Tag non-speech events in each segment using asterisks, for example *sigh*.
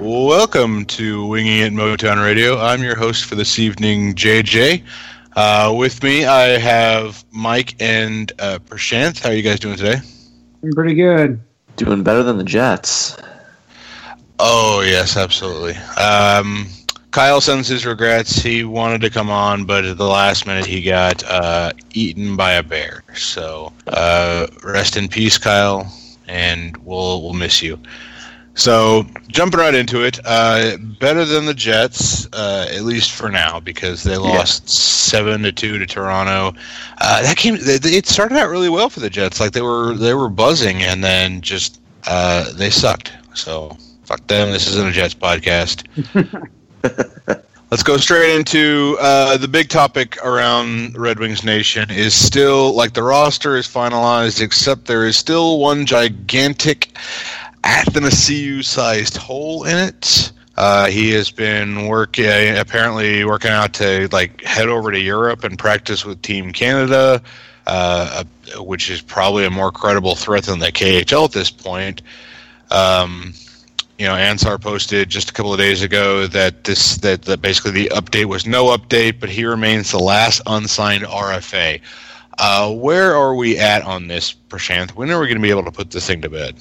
Welcome to Winging It Motown Radio. I'm your host for this evening, JJ. Uh, with me, I have Mike and uh, Prashanth. How are you guys doing today? I'm pretty good. Doing better than the Jets. Oh yes, absolutely. Um, Kyle sends his regrets. He wanted to come on, but at the last minute he got uh, eaten by a bear. So uh, rest in peace, Kyle, and we'll we'll miss you. So jumping right into it, uh, better than the Jets, uh, at least for now, because they lost yeah. seven to two to Toronto. Uh, that came. It started out really well for the Jets, like they were they were buzzing, and then just uh, they sucked. So fuck them. This isn't a Jets podcast. *laughs* Let's go straight into uh, the big topic around Red Wings Nation is still like the roster is finalized, except there is still one gigantic Athanasiou sized hole in it. Uh, he has been working, apparently working out to like head over to Europe and practice with Team Canada, uh, which is probably a more credible threat than the KHL at this point. Um, you know, Ansar posted just a couple of days ago that this that, that basically the update was no update, but he remains the last unsigned RFA. Uh, where are we at on this, Prashanth? When are we going to be able to put this thing to bed?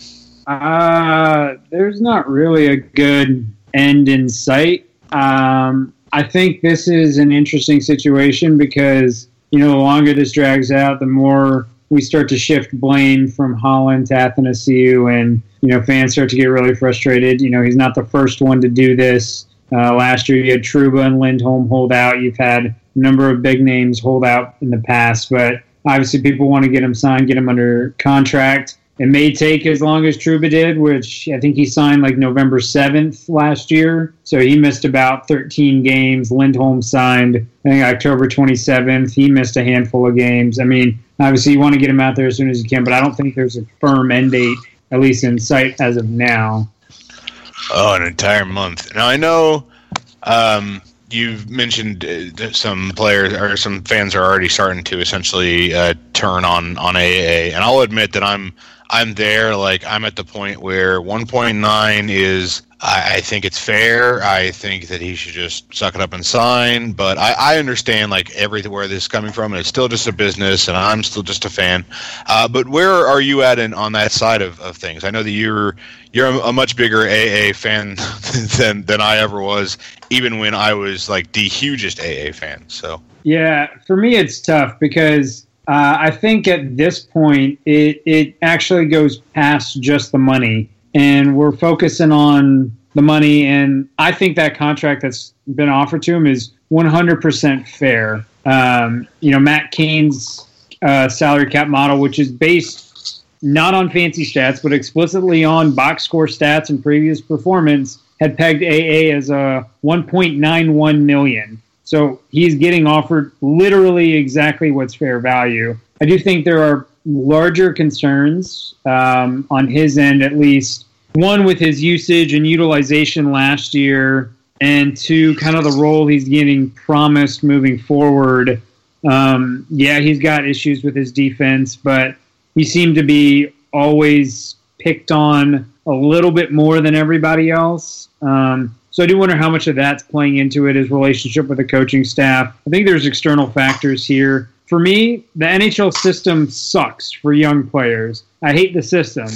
Uh, there's not really a good end in sight. Um, I think this is an interesting situation because, you know, the longer this drags out, the more we start to shift blame from Holland to Athanasiou, and, you know, fans start to get really frustrated. You know, he's not the first one to do this. Uh, last year, you had Trouba and Lindholm hold out. You've had a number of big names hold out in the past, but obviously people want to get him signed, get him under contract. It may take as long as Trouba did, which I think he signed like November 7th last year. So he missed about 13 games. Lindholm signed, I think, October 27th. He missed a handful of games. I mean, obviously, you want to get him out there as soon as you can, but I don't think there's a firm end date, at least in sight as of now. Oh, an entire month. Now, I know um, you've mentioned uh, some players or some fans are already starting to essentially uh, turn on, on AA, and I'll admit that I'm I'm there. Like I'm at the point where 1.9 is. I, I, think it's fair. I think that he should just suck it up and sign. But I, I understand like everything everywhere this is coming from, and it's still just a business, and I'm still just a fan. Uh, but where are you at in, on that side of, of things? I know that you're you're a, a much bigger AA fan *laughs* than than I ever was, even when I was like the hugest AA fan. So yeah, for me it's tough because uh, I think at this point, it, it actually goes past just the money, and we're focusing on the money. And I think that contract that's been offered to him is 100% fair. Um, you know, Matt Cane's uh, salary cap model, which is based not on fancy stats, but explicitly on box score stats and previous performance, had pegged AA as a 1.91 million. So he's getting offered literally exactly what's fair value. I do think there are larger concerns um, on his end, at least. One with his usage and utilization last year, and two, kind of the role he's getting promised moving forward. Um, yeah, he's got issues with his defense, but he seemed to be always picked on a little bit more than everybody else. Um, so I do wonder how much of that's playing into it, his relationship with the coaching staff. I think there's external factors here. For me, the NHL system sucks for young players. I hate the system.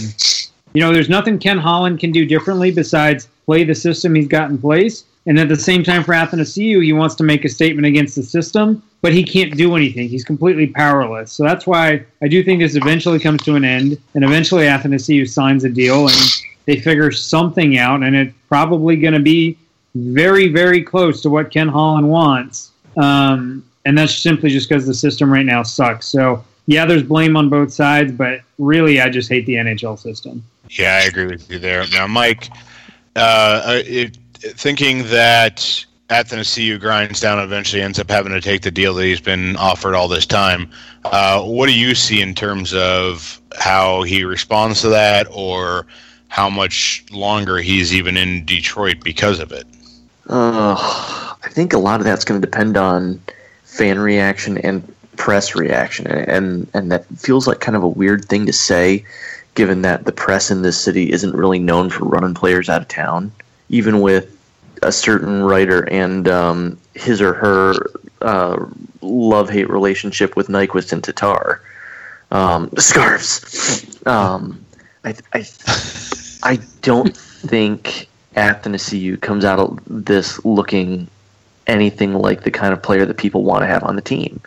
You know, there's nothing Ken Holland can do differently besides play the system he's got in place. And at the same time, for Athanasiou, he wants to make a statement against the system, but he can't do anything. He's completely powerless. So that's why I do think this eventually comes to an end, and eventually Athanasiou signs a deal, and they figure something out, and it's probably going to be very, very close to what Ken Holland wants. Um, and that's simply just because the system right now sucks. So, yeah, there's blame on both sides, but really, I just hate the NHL system. Yeah, I agree with you there. Now, Mike, uh, it, thinking that Athanasiou grinds down eventually ends up having to take the deal that he's been offered all this time. Uh, what do you see in terms of how he responds to that, or how much longer he's even in Detroit because of it. Uh, I think a lot of that's going to depend on fan reaction and press reaction, and and that feels like kind of a weird thing to say, given that the press in this city isn't really known for running players out of town, even with a certain writer and um, his or her uh, love hate relationship with Nyquist and Tatar. Um, *laughs* scarves. Um, I, I, I don't think Athanasiou comes out of this looking anything like the kind of player that people want to have on the team.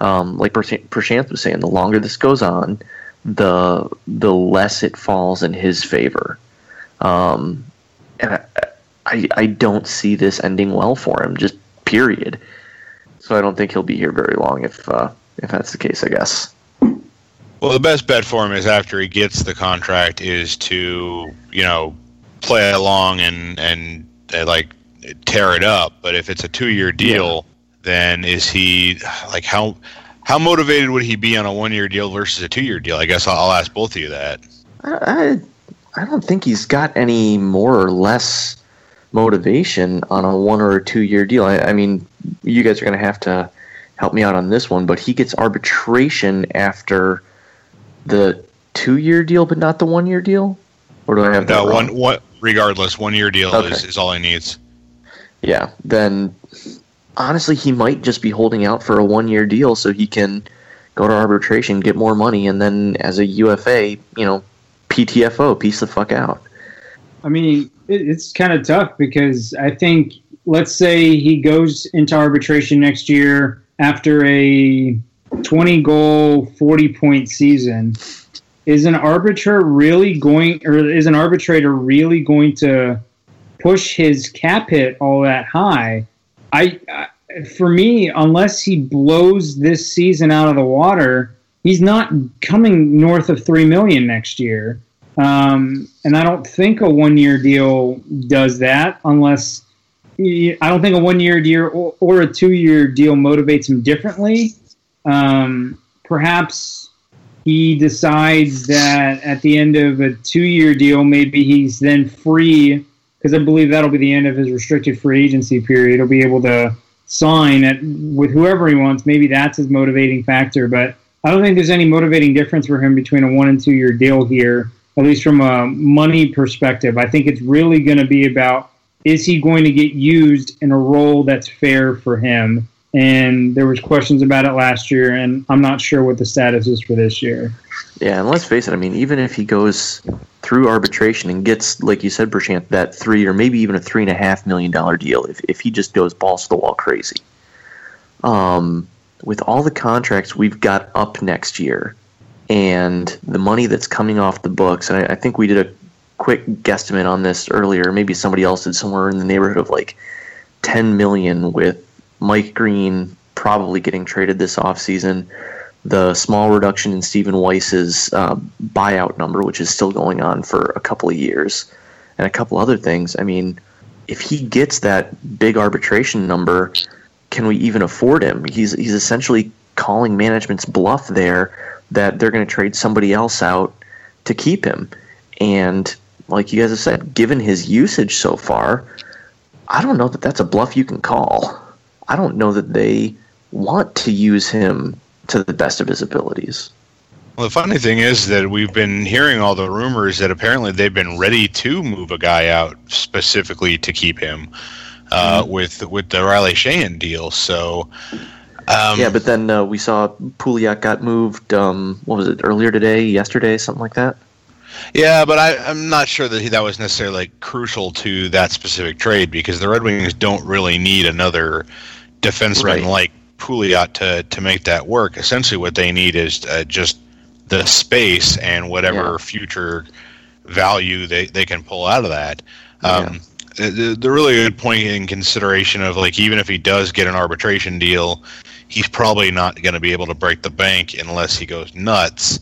Um, like Prashanth was saying, the longer this goes on, the the less it falls in his favor. Um, and I, I, I don't see this ending well for him. Just period. So I don't think he'll be here very long if uh, if that's the case. I guess. Well, the best bet for him is after he gets the contract is to you know play along and and uh, like tear it up. But if it's a two year deal, yeah. then is he like how how motivated would he be on a one year deal versus a two year deal? I guess I'll, I'll, ask both of you that. I I don't think he's got any more or less motivation on a one or a two year deal. I, I mean, you guys are going to have to help me out on this one, but he gets arbitration after the two year deal, but not the one year deal. Or do I have no one? What? Regardless, one year deal okay. is, is all he needs. Yeah, then honestly, he might just be holding out for a one year deal so he can go to arbitration, get more money, and then as a UFA, you know, PTFO, piece the fuck out. I mean, it's kind of tough because I think, let's say he goes into arbitration next year after a 20 goal, 40 point season. Is an arbitrator really going, or is an arbitrator really going to push his cap hit all that high? I, I for me, unless he blows this season out of the water, he's not coming north of three million next year. Um, and I don't think a one year deal does that unless I don't think a one year deal or, or, a two year deal motivates him differently. Um, perhaps he decides that at the end of a two year deal, maybe he's then free because I believe that'll be the end of his restricted free agency period. He'll be able to sign at, with whoever he wants. Maybe that's his motivating factor, but I don't think there's any motivating difference for him between a one and two year deal here at least from a money perspective. I think it's really going to be about is he going to get used in a role that's fair for him? And there was questions about it last year, and I'm not sure what the status is for this year. Yeah, and let's face it. I mean, even if he goes through arbitration and gets, like you said, Prashant, that three or maybe even a three and a half million dollar deal, if if he just goes balls to the wall crazy, um, with all the contracts we've got up next year, and the money that's coming off the books, and I, I, think we did a quick guesstimate on this earlier. Maybe somebody else did somewhere in the neighborhood of like 10 million with Mike Green probably getting traded this offseason. The small reduction in Stephen Weiss's uh, buyout number, which is still going on for a couple of years, and a couple other things. I mean, if he gets that big arbitration number, can we even afford him? He's he's essentially calling management's bluff there that they're going to trade somebody else out to keep him. And like you guys have said, given his usage so far, I don't know that that's a bluff you can call. I don't know that they want to use him to the best of his abilities. Well, the funny thing is that we've been hearing all the rumors that apparently they've been ready to move a guy out specifically to keep him uh, mm-hmm. with with the Riley Sheahan deal. So um, yeah, but then uh, we saw Pouliot got moved. Um, what was it earlier today, yesterday, something like that? Yeah, but I, am not sure that he, that was necessarily like, crucial to that specific trade because the Red Wings don't really need another defenseman right. like Pouliot to to make that work. Essentially, what they need is uh, just the space and whatever yeah. future value they, they can pull out of that. Um, yeah. the, the really good point in consideration of like even if he does get an arbitration deal, he's probably not going to be able to break the bank unless he goes nuts.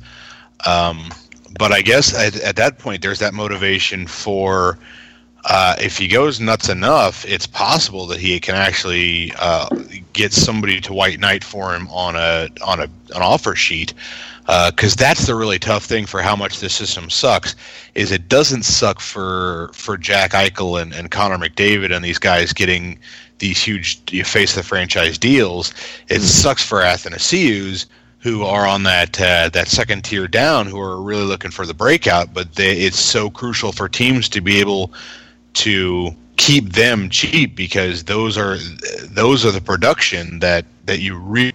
Um, but I guess at, at, that point, there's that motivation for uh, if he goes nuts enough, it's possible that he can actually uh, get somebody to white knight for him on a on a an offer sheet. because uh, that's the really tough thing for how much this system sucks. Is it doesn't suck for for Jack Eichel and, and Connor McDavid and these guys getting these huge you face the franchise deals. It sucks for Athanasius who are on that uh, that second tier down who are really looking for the breakout, but they, it's so crucial for teams to be able to keep them cheap because those are those are the production that that you really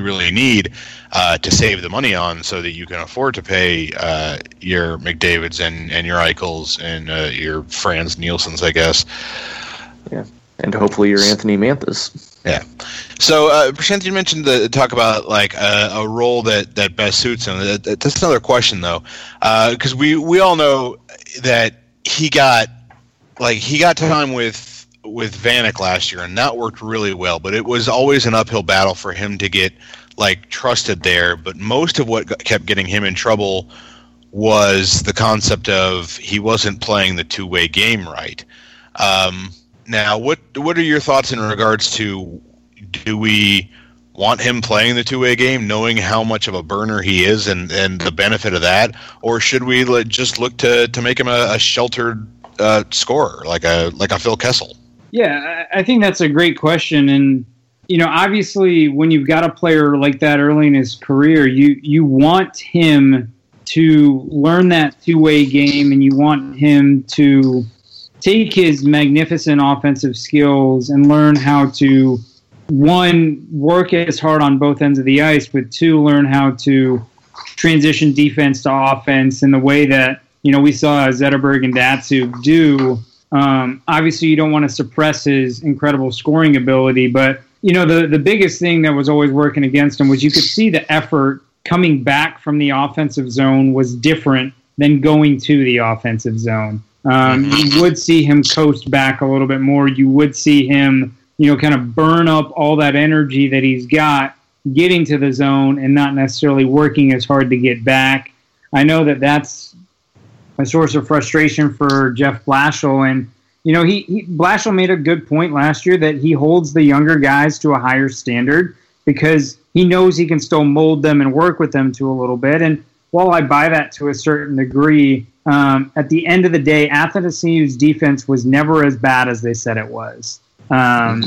really need uh, to save the money on so that you can afford to pay uh, your McDavids and, and your Eichels and uh, your Frans Nielsen's, I guess. Yeah and hopefully your Anthony Manthas. Yeah. So, uh, Prashant, you mentioned the talk about like a, a, role that, that best suits him. That, that's another question though, because uh, we we all know that he got like he got time with with Vanek last year, and that worked really well. But it was always an uphill battle for him to get like trusted there. But most of what kept getting him in trouble was the concept of he wasn't playing the two way game right. Um, now, what what are your thoughts in regards to do we want him playing the two way game, knowing how much of a burner he is and, and the benefit of that, or should we just look to, to make him a, a sheltered uh, scorer like a like a Phil Kessel? Yeah, I think that's a great question, and you know, obviously, when you've got a player like that early in his career, you you want him to learn that two way game, and you want him to take his magnificent offensive skills and learn how to one work as hard on both ends of the ice, but two learn how to transition defense to offense in the way that you know we saw Zetterberg and Datsyuk do. Um, obviously, you don't want to suppress his incredible scoring ability, but you know the the biggest thing that was always working against him was you could see the effort coming back from the offensive zone was different than going to the offensive zone. Um, you would see him coast back a little bit more. You would see him, you know, kind of burn up all that energy that he's got getting to the zone and not necessarily working as hard to get back. I know that that's a source of frustration for Jeff Blashill. And, you know, he, he Blashill made a good point last year that he holds the younger guys to a higher standard because he knows he can still mold them and work with them to a little bit. And while I buy that to a certain degree, um, at the end of the day, Athanasiou's defense was never as bad as they said it was. Um,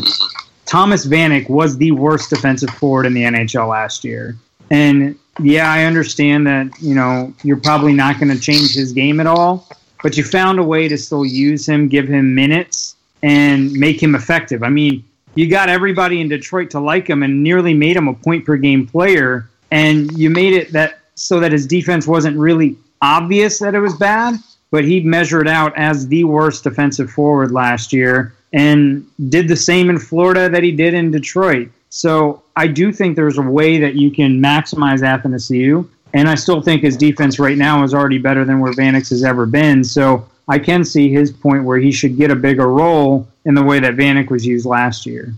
Thomas Vanek was the worst defensive forward in the NHL last year. And yeah, I understand that, you know, you're probably not going to change his game at all, but you found a way to still use him, give him minutes, and make him effective. I mean, you got everybody in Detroit to like him and nearly made him a point per game player, and you made it that so that his defense wasn't really obvious that it was bad, but he measured out as the worst defensive forward last year and did the same in Florida that he did in Detroit. So I do think there's a way that you can maximize Athanasiou, and I still think his defense right now is already better than where Vanek has ever been. So I can see his point where he should get a bigger role in the way that Vanek was used last year.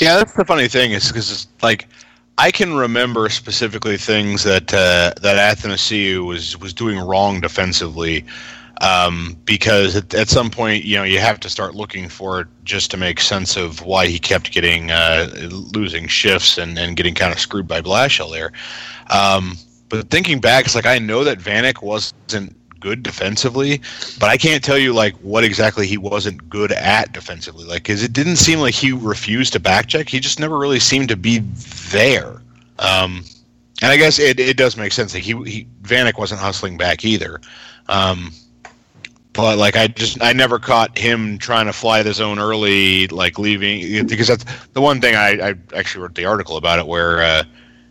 Yeah, that's the funny thing is because like I can remember specifically things that uh, that Athanasiou was was doing wrong defensively, um, because at, at, some point you know you have to start looking for it just to make sense of why he kept getting uh, losing shifts and, and getting kind of screwed by Blashill there. Um, but thinking back, it's like I know that Vanek wasn't good defensively, but I can't tell you like what exactly he wasn't good at defensively. Like, cause it didn't seem like he refused to backcheck. He just never really seemed to be there. Um, and I guess it, it does make sense that he, he Vanek wasn't hustling back either. Um, but like I just I never caught him trying to fly the zone early, like leaving because that's the one thing I, I actually wrote the article about it where uh,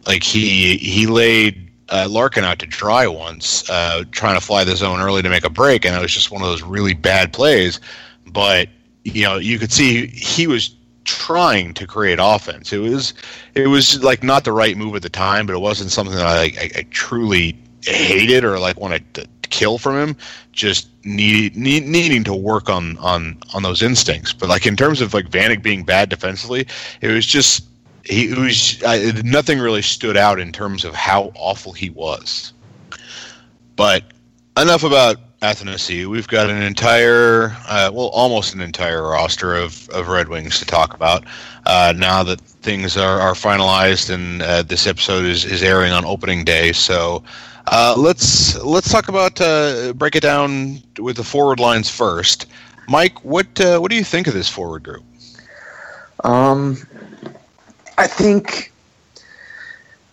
like he he laid uh, Larkin out to dry once, uh, trying to fly the zone early to make a break, and it was just one of those really bad plays. But you know, you could see he was trying to create offense. It was it was like not the right move at the time, but it wasn't something that I, I, I truly hated or like wanted to kill from him. Just need, need, needing to work on on on those instincts. But like in terms of like Vanek being bad defensively, it was just he was I, nothing really stood out in terms of how awful he was. But enough about Athanasi, we've got an entire, uh, well, almost an entire roster of, of Red Wings to talk about. Uh, now that things are, are finalized and uh, this episode is, is airing on opening day, so uh, let's let's talk about uh, break it down with the forward lines first. Mike, what uh, what do you think of this forward group? Um, I think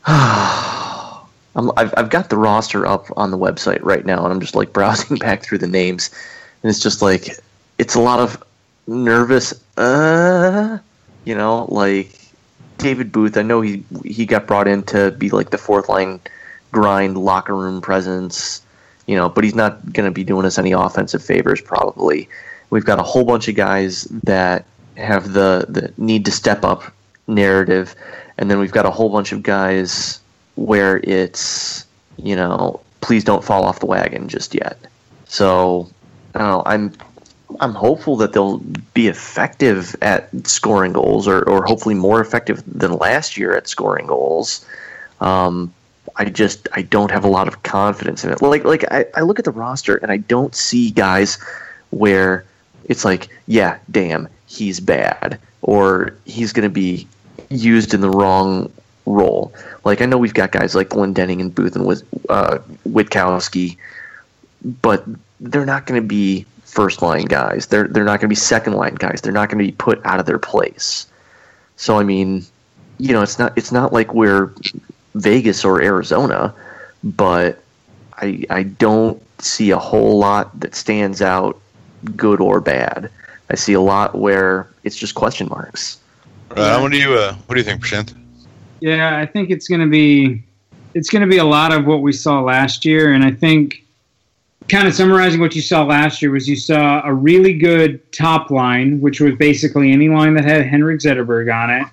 *sighs* I'm, I've I've got the roster up on the website right now, and I'm just like browsing *laughs* back through the names, and it's just like it's a lot of nervous. Uh, you know, like David Booth. I know he he got brought in to be like the fourth line grind, locker room presence. You know, but he's not going to be doing us any offensive favors probably. We've got a whole bunch of guys that have the the need to step up narrative, and then we've got a whole bunch of guys where it's you know please don't fall off the wagon just yet. So I don't know. I'm I'm hopeful that they'll be effective at scoring goals, or, or hopefully more effective than last year at scoring goals. Um, I just I don't have a lot of confidence in it. Like like I, I look at the roster and I don't see guys where it's like, yeah, damn, he's bad, or he's going to be used in the wrong role. Like I know we've got guys like Glendening and Booth and uh, Witkowski, but they're not going to be first line guys. They're they're not going to be second line guys. They're not going to be put out of their place. So I mean, you know, it's not it's not like we're Vegas or Arizona, but I I don't see a whole lot that stands out, good or bad. I see a lot where it's just question marks. Uh, what do you uh, what do you think, Prashant? Yeah, I think it's going to be it's going to be a lot of what we saw last year, and I think kind of summarizing what you saw last year was you saw a really good top line, which was basically any line that had Henrik Zetterberg on it.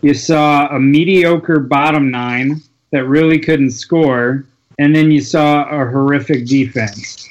You saw a mediocre bottom nine that really couldn't score, and then you saw a horrific defense.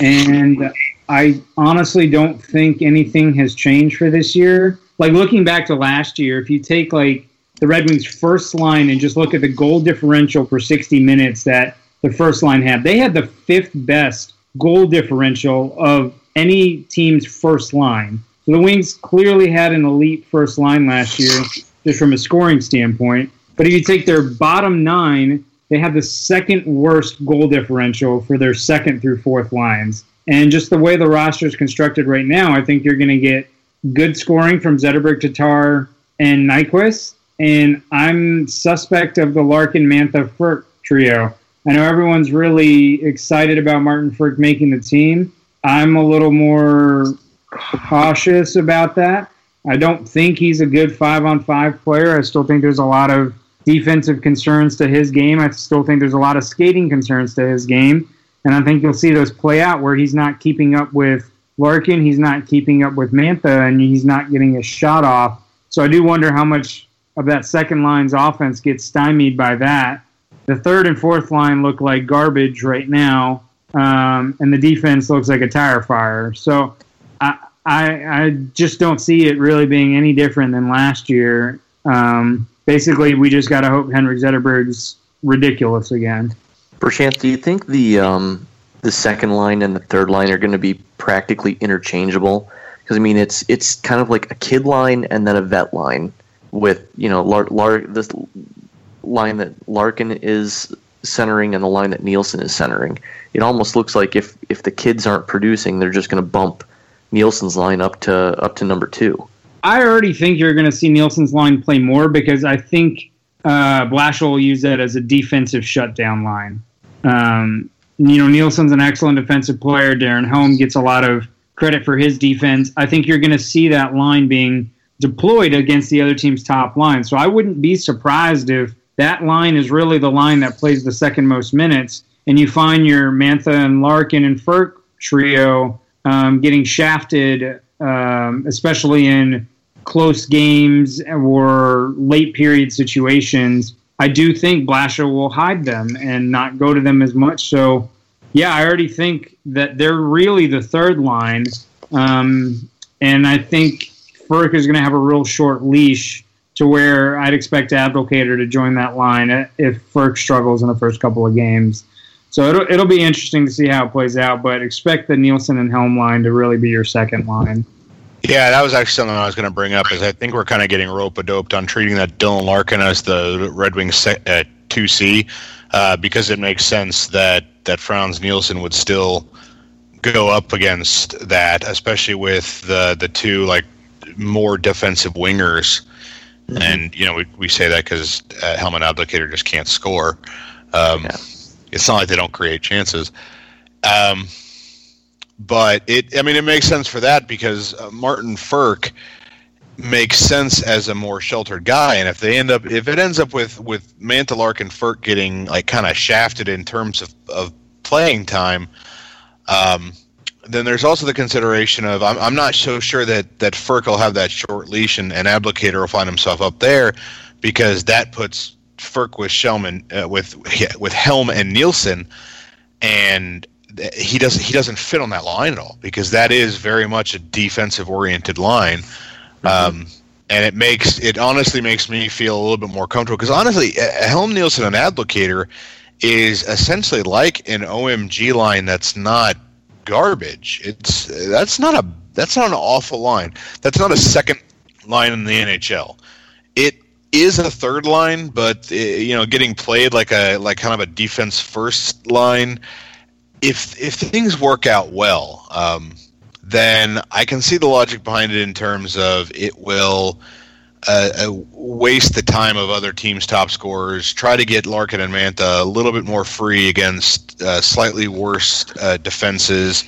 And I honestly don't think anything has changed for this year. Like looking back to last year, if you take like the Red Wings' first line and just look at the goal differential for 60 minutes that the first line had, they had the fifth best goal differential of any team's first line. So the Wings clearly had an elite first line last year, just from a scoring standpoint. But if you take their bottom nine, they have the second worst goal differential for their second through fourth lines. And just the way the roster is constructed right now, I think you're going to get good scoring from Zetterberg, Tatar, and Nyquist. And I'm suspect of the Larkin, Mantha, Frk trio. I know everyone's really excited about Martin Frk making the team. I'm a little more cautious about that. I don't think he's a good five on five player. I still think there's a lot of defensive concerns to his game. I still think there's a lot of skating concerns to his game. And I think you'll see those play out where he's not keeping up with Larkin, he's not keeping up with Mantha, and he's not getting a shot off. So I do wonder how much of that second line's offense gets stymied by that. The third and fourth line look like garbage right now, um, and the defense looks like a tire fire. So I, I, I just don't see it really being any different than last year. Um, basically, we just got to hope Henrik Zetterberg's ridiculous again. Prashant, do you think the um, the second line and the third line are going to be practically interchangeable? Because I mean, it's it's kind of like a kid line and then a vet line with you know this line that Larkin is centering and the line that Nielsen is centering. It almost looks like if if the kids aren't producing, they're just going to bump Nielsen's line up to up to number two. I already think you're going to see Nielsen's line play more because I think uh, Blashill will use that as a defensive shutdown line. Um, you know, Nielsen's an excellent defensive player. Darren Helm gets a lot of credit for his defense. I think you're going to see that line being deployed against the other team's top line. So I wouldn't be surprised if that line is really the line that plays the second most minutes, and you find your Mantha and Larkin and Frk trio um, getting shafted, um, especially in close games or late period situations, I do think Blashill will hide them and not go to them as much. So, yeah, I already think that they're really the third line. Um, and I think Frk is going to have a real short leash to where I'd expect Abdelkader to join that line if Frk struggles in the first couple of games. So it'll it'll be interesting to see how it plays out. But expect the Nielsen and Helm line to really be your second line. Yeah, that was actually something I was going to bring up. Is I think we're kind of getting rope a doped on treating that Dylan Larkin as the Red Wings uh, two C uh, because it makes sense that that Frans Nielsen would still go up against that, especially with the the two like more defensive wingers. Mm-hmm. And you know we, we say that because uh, Helmet Abdelkader just can't score. Um, yeah. It's not like they don't create chances. Um, but it, I mean, it makes sense for that because uh, Martin Frk makes sense as a more sheltered guy, and if they end up, if it ends up with with Mantha Larkin Frk getting like kind of shafted in terms of, of playing time, um, then there's also the consideration of I'm, I'm not so sure that that Frk will have that short leash and, and Abdelkader will find himself up there because that puts Frk with Shellman uh, with with Helm and Nielsen, and he doesn't he doesn't fit on that line at all because that is very much a defensive oriented line. Mm-hmm. Um, and it makes it honestly makes me feel a little bit more comfortable because honestly, Helm Nielsen and Abdelkader is essentially like an OMG line that's not garbage. It's that's not a that's not an awful line. That's not a second line in the NHL. It is a third line, but eh, you know, getting played like a like kind of a defense first line. If if things work out well, um, then I can see the logic behind it in terms of it will uh, uh, waste the time of other teams' top scorers. Try to get Larkin and Mantha a little bit more free against uh, slightly worse uh, defenses.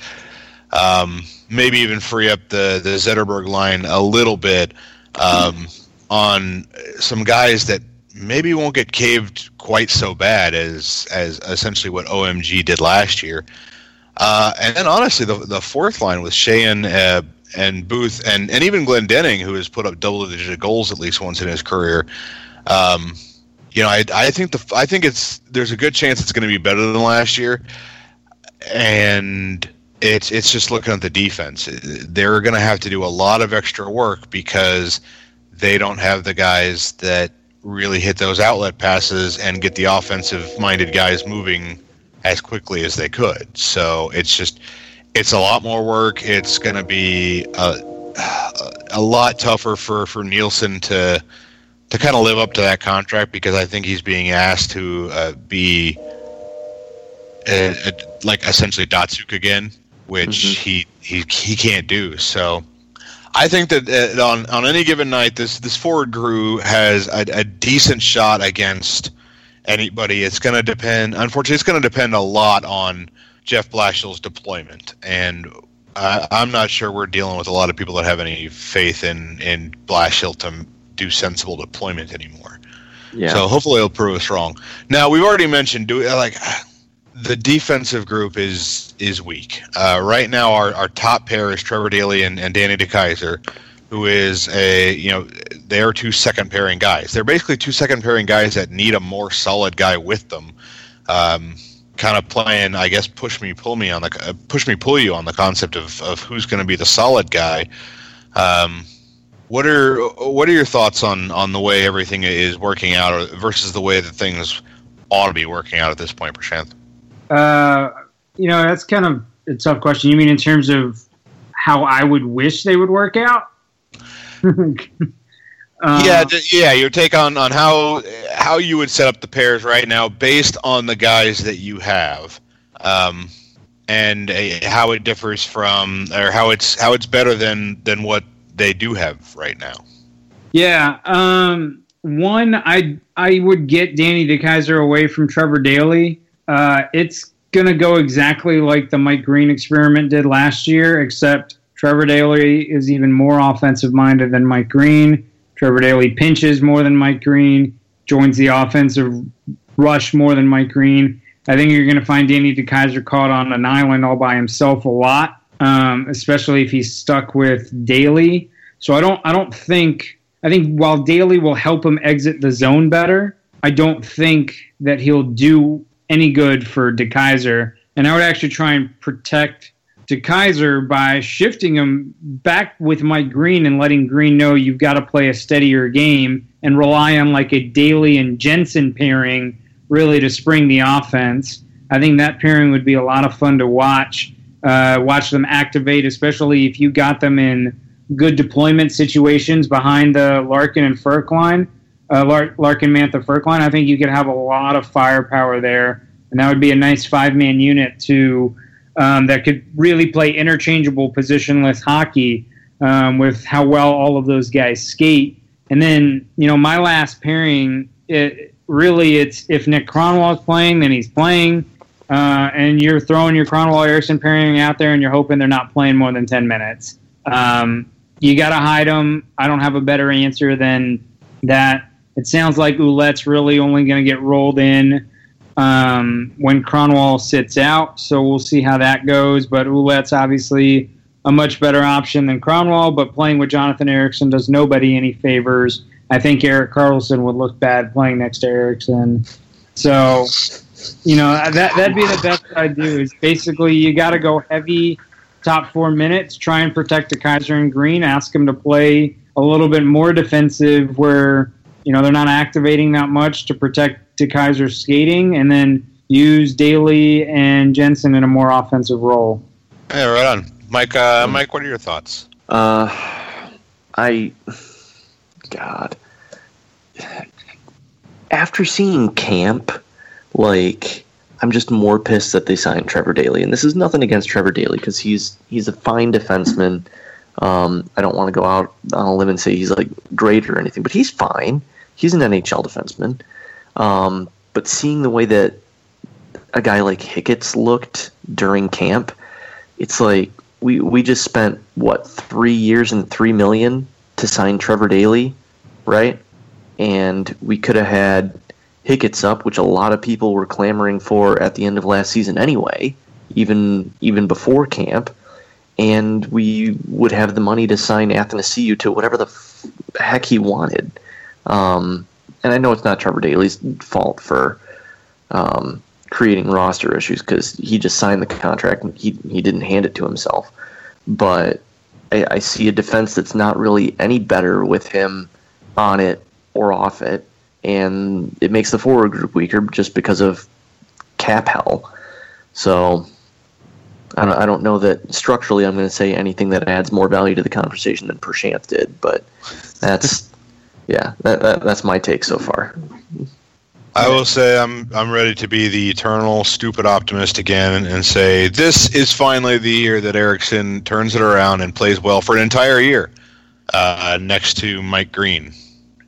Um, maybe even free up the the Zetterberg line a little bit um, on some guys that maybe won't get caved quite so bad as as essentially what OMG did last year. Uh, and then honestly, the the fourth line with Sheahan, uh, and Booth and, and even Glendening, who has put up double digit goals at least once in his career. Um, you know, I, I think the I think it's there's a good chance it's going to be better than last year, and it's it's just looking at the defense. They're going to have to do a lot of extra work because they don't have the guys that really hit those outlet passes and get the offensive minded guys moving as quickly as they could. So it's just it's a lot more work. It's going to be a, a lot tougher for, for Nielsen to to kind of live up to that contract because I think he's being asked to uh, be a, a, like essentially Datsyuk again, which mm-hmm. he, he he can't do. So I think that uh, on on any given night, this this forward crew has a, a decent shot against anybody. It's going to depend. Unfortunately, it's going to depend a lot on Jeff Blashill's deployment, and I, I'm not sure we're dealing with a lot of people that have any faith in in Blashill to do sensible deployment anymore. Yeah. So hopefully he'll prove us wrong. Now we've already mentioned do like the defensive group is is weak. Uh, right now our, our top pair is Trevor Daley and, and Danny DeKeyser, who is a you know they're two second pairing guys. They're basically two second pairing guys that need a more solid guy with them. Um, kind of playing, I guess, push me, pull me on the uh, push me, pull you on the concept of, of who's going to be the solid guy. Um, what are what are your thoughts on on the way everything is working out versus the way that things ought to be working out at this point, Prashanth? Uh, you know, that's kind of a tough question. You mean in terms of how I would wish they would work out? *laughs* Uh, yeah, yeah. Your take on, on how how you would set up the pairs right now, based on the guys that you have, um, and uh, how it differs from, or how it's how it's better than than what they do have right now. Yeah. Um, one, I I would get Danny DeKeyser away from Trevor Daley. Uh, it's gonna go exactly like the Mike Green experiment did last year, except Trevor Daley is even more offensive minded than Mike Green Trevor Daley pinches more than Mike Green, joins the offensive rush more than Mike Green. I think you're going to find Danny DeKeyser caught on an island all by himself a lot, um, especially if he's stuck with Daley. So I don't I don't think I think while Daley will help him exit the zone better, I don't think that he'll do any good for DeKeyser. And I would actually try and protect DeKeyser by shifting him back with Mike Green and letting Green know you've got to play a steadier game and rely on like a Daley and Jensen pairing really to spring the offense. I think that pairing would be a lot of fun to watch. Uh, watch them activate, especially if you got them in good deployment situations behind the Larkin and Frk line, uh, Larkin, Mantha, Frk line. I think you could have a lot of firepower there, and that would be a nice five man unit to um, that could really play interchangeable positionless hockey um, with how well all of those guys skate. And then, you know, my last pairing, it, really, it's if Nick Kronwall is playing, then he's playing. Uh, and you're throwing your Kronwall Ericsson pairing out there, and you're hoping they're not playing more than 10 minutes. Um, you got to hide them. I don't have a better answer than that. It sounds like Ouellet's really only going to get rolled in um, when Kronwall sits out, so we'll see how that goes. But Ouellet's obviously a much better option than Kronwall, but playing with Jonathan Ericsson does nobody any favors. I think Erik Karlsson would look bad playing next to Ericsson. So, you know, that that'd be the best I'd do. Is basically you got to go heavy top four minutes, try and protect DeKeyser and Green, ask him to play a little bit more defensive, where you know they're not activating that much to protect DeKeyser skating, and then use Daley and Jensen in a more offensive role. Yeah, right on. Mike, uh, Mike, what are your thoughts? Uh, I, God, after seeing camp, like I'm just more pissed that they signed Trevor Daley, and this is nothing against Trevor Daley because he's he's a fine defenseman. Um, I don't want to go out on a limb and say he's like great or anything, but he's fine. He's an NHL defenseman. Um, but seeing the way that a guy like Hicketts looked during camp, it's like we we just spent what three years and three million to sign Trevor Daley, right? And we could have had Hicketts up, which a lot of people were clamoring for at the end of last season anyway, even even before camp. And we would have the money to sign Athanasiou to whatever the f- heck he wanted. Um, and I know it's not Trevor Daley's fault for um, creating roster issues because he just signed the contract and he he didn't hand it to himself. But I, I see a defense that's not really any better with him on it or off it, and it makes the forward group weaker just because of cap hell. So I don't, I don't know that structurally I'm going to say anything that adds more value to the conversation than Prashanth did, but that's yeah, that, that, that's my take so far. I will say I'm I'm ready to be the eternal stupid optimist again and say this is finally the year that Ericsson turns it around and plays well for an entire year uh, next to Mike Green,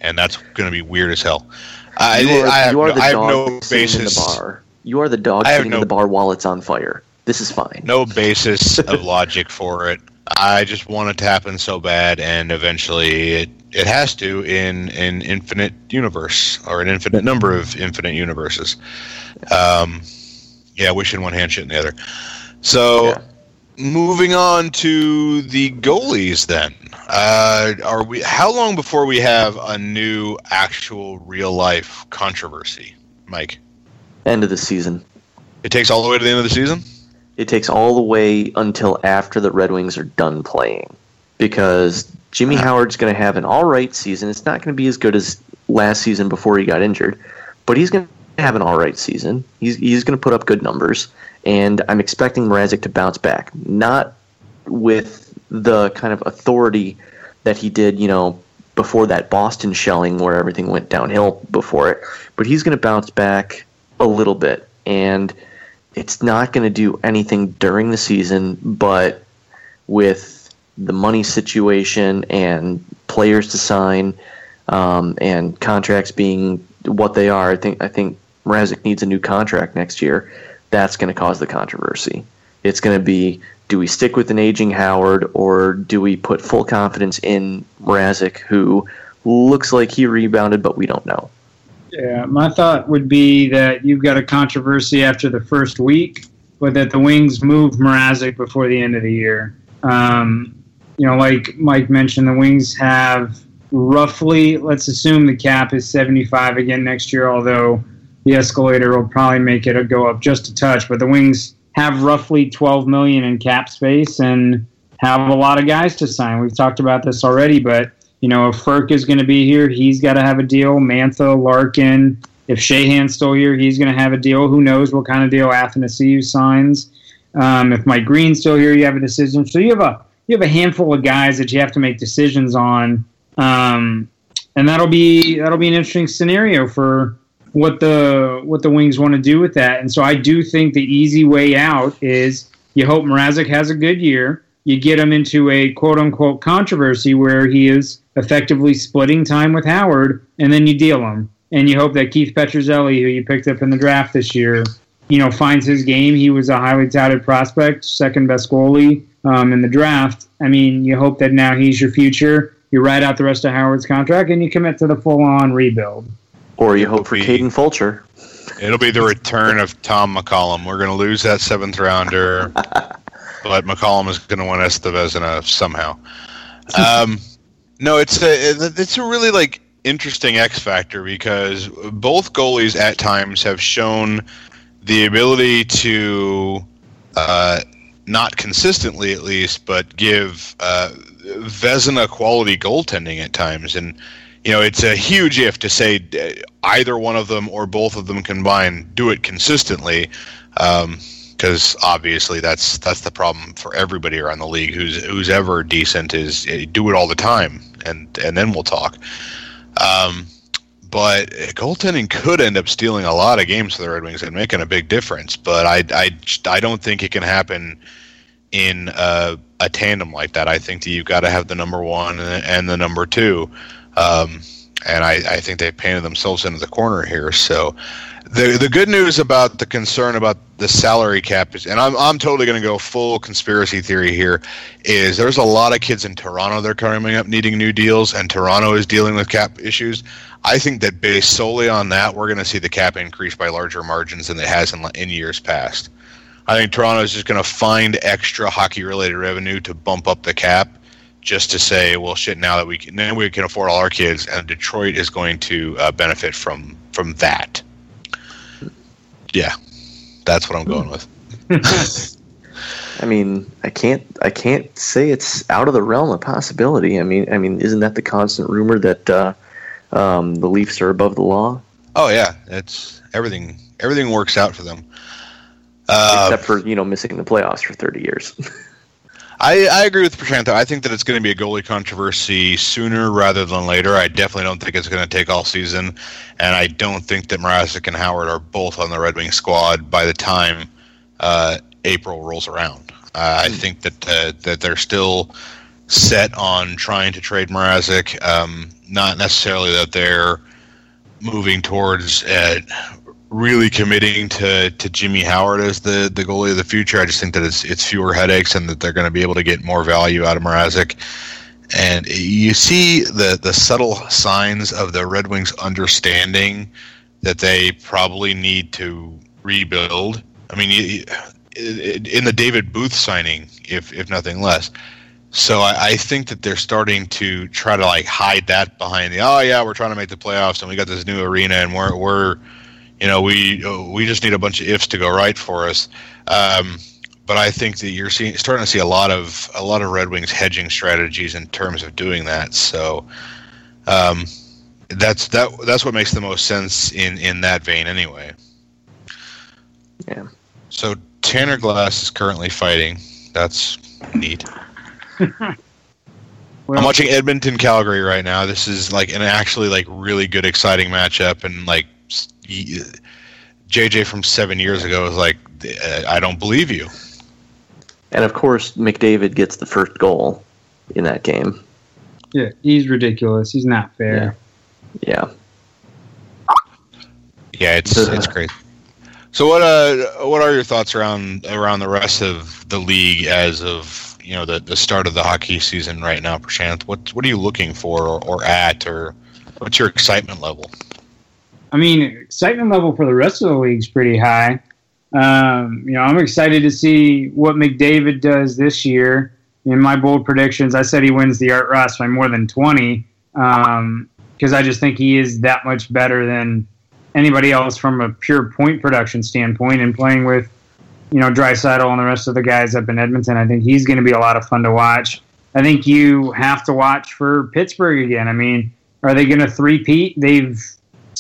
and that's going to be weird as hell. I, you are, I have, you are the I have dog no basis. in the bar. You are the dog sitting no- in the bar while it's on fire. This is fine. no basis of logic for it. I just want it to happen so bad, and eventually it, it has to in an infinite universe or an infinite number of infinite universes. Um, yeah, wishing one hand, shit in the other. So, Yeah. moving on to the goalies, then. Uh, are we? How long before we have a new actual real life controversy, Mike? End of the season. It takes all the way to the end of the season. It takes all the way until after the Red Wings are done playing because Jimmy ah. Howard's going to have an all right season. It's not going to be as good as last season before he got injured, but he's going to have an all right season. He's he's going to put up good numbers, and I'm expecting Mrazek to bounce back, not with the kind of authority that he did, you know, before that Boston shelling where everything went downhill before it, but he's going to bounce back a little bit and it's not going to do anything during the season, but with the money situation and players to sign um, and contracts being what they are, I think I think Mrazek needs a new contract next year. That's going to cause the controversy. It's going to be: do we stick with an aging Howard, or do we put full confidence in Mrazek, who looks like he rebounded, but we don't know? Yeah, my thought would be that you've got a controversy after the first week, but that the Wings move Mrazek before the end of the year. Um, you know, like Mike mentioned, the Wings have roughly, let's assume the cap is 75 again next year, although the escalator will probably make it go up just a touch. But the Wings have roughly 12 million in cap space and have a lot of guys to sign. We've talked about this already, but you know, if Frk is going to be here, he's got to have a deal. Mantha, Larkin, If Sheahan's still here, he's going to have a deal. Who knows what kind of deal Athanasiou signs? Um, if Mike Green's still here, you have a decision. So you have a you have a handful of guys that you have to make decisions on, um, and that'll be that'll be an interesting scenario for what the what the Wings want to do with that. And so I do think the easy way out is you hope Mrazek has a good year. You get him into a quote unquote controversy where he is effectively splitting time with Howard, and then you deal him. And you hope that Keith Petruzzelli, who you picked up in the draft this year, you know, finds his game. He was a highly touted prospect, second best goalie um, in the draft. I mean, you hope that now he's your future. You ride out the rest of Howard's contract and you commit to the full on rebuild. Or you hope for Kaden Fulcher. It'll be the return of Tom McCollum. We're going to lose that seventh rounder, *laughs* but McCollum is going to win us the Vezina somehow. Um, no, it's a it's a really like interesting X factor because both goalies at times have shown the ability to uh, not consistently at least, but give uh, Vezina quality goaltending at times. And you know, it's a huge if to say uh, either one of them or both of them combined do it consistently, because obviously that's that's the problem for everybody around the league who's who's ever decent is uh, do it all the time, and and then we'll talk. Um, but goaltending could end up stealing a lot of games for the Red Wings and making a big difference. But I, I, I don't think it can happen in a, a tandem like that. I think that you've got to have the number one and the number two. Um, and I, I think they painted themselves into the corner here. So the the good news about the concern about the salary cap is, and I'm I'm totally going to go full conspiracy theory here, is there's a lot of kids in Toronto they're coming up needing new deals, and Toronto is dealing with cap issues. I think that based solely on that, we're going to see the cap increase by larger margins than it has in, in years past. I think Toronto is just going to find extra hockey related revenue to bump up the cap just to say, well, shit, now that we can, now we can afford all our kids, and Detroit is going to uh, benefit from from that. Yeah, that's what I'm going with. *laughs* I mean, I can't I can't say it's out of the realm of possibility. I mean, I mean, isn't that the constant rumor that uh, um, the Leafs are above the law? Oh yeah, it's everything. Everything works out for them, uh, except for you know missing the playoffs for thirty years. *laughs* I, I agree with Prashant. I think that it's going to be a goalie controversy sooner rather than later. I definitely don't think it's going to take all season, and I don't think that Mrazek and Howard are both on the Red Wing squad by the time uh, April rolls around. Uh, I hmm. think that uh, that they're still set on trying to trade Mrazek. Um, not necessarily that they're moving towards uh, really committing to, to Jimmy Howard as the, the goalie of the future. I just think that it's it's fewer headaches and that they're going to be able to get more value out of Mrazek. And you see the the subtle signs of the Red Wings understanding that they probably need to rebuild. I mean, in the David Booth signing, if if nothing less. So I, I, think that they're starting to try to like hide that behind the oh yeah we're trying to make the playoffs and we got this new arena and we're we're you know, we we just need a bunch of ifs to go right for us. Um, but I think that you're seeing starting to see a lot of a lot of Red Wings hedging strategies in terms of doing that. So um, that's that that's what makes the most sense in in that vein, anyway. Yeah. So Tanner Glass is currently fighting. That's neat. *laughs* Well, I'm watching Edmonton Calgary right now. This is like an actually like really good exciting matchup and like JJ from seven years ago is like, I don't believe you. And of course, McDavid gets the first goal in that game. Yeah, he's ridiculous. He's not fair. Yeah. Yeah, it's it's great. So what uh what are your thoughts around around the rest of the league as of you know the, the start of the hockey season right now, Prashant? What what are you looking for or, or at or what's your excitement level? I mean, excitement level for the rest of the league is pretty high. Um, you know, I'm excited to see what McDavid does this year. In my bold predictions, I said he wins the Art Ross by more than 20 because um, I just think he is that much better than anybody else from a pure point production standpoint. And playing with, you know, Draisaitl and the rest of the guys up in Edmonton, I think he's going to be a lot of fun to watch. I think you have to watch for Pittsburgh again. I mean, are they going to three-peat? They've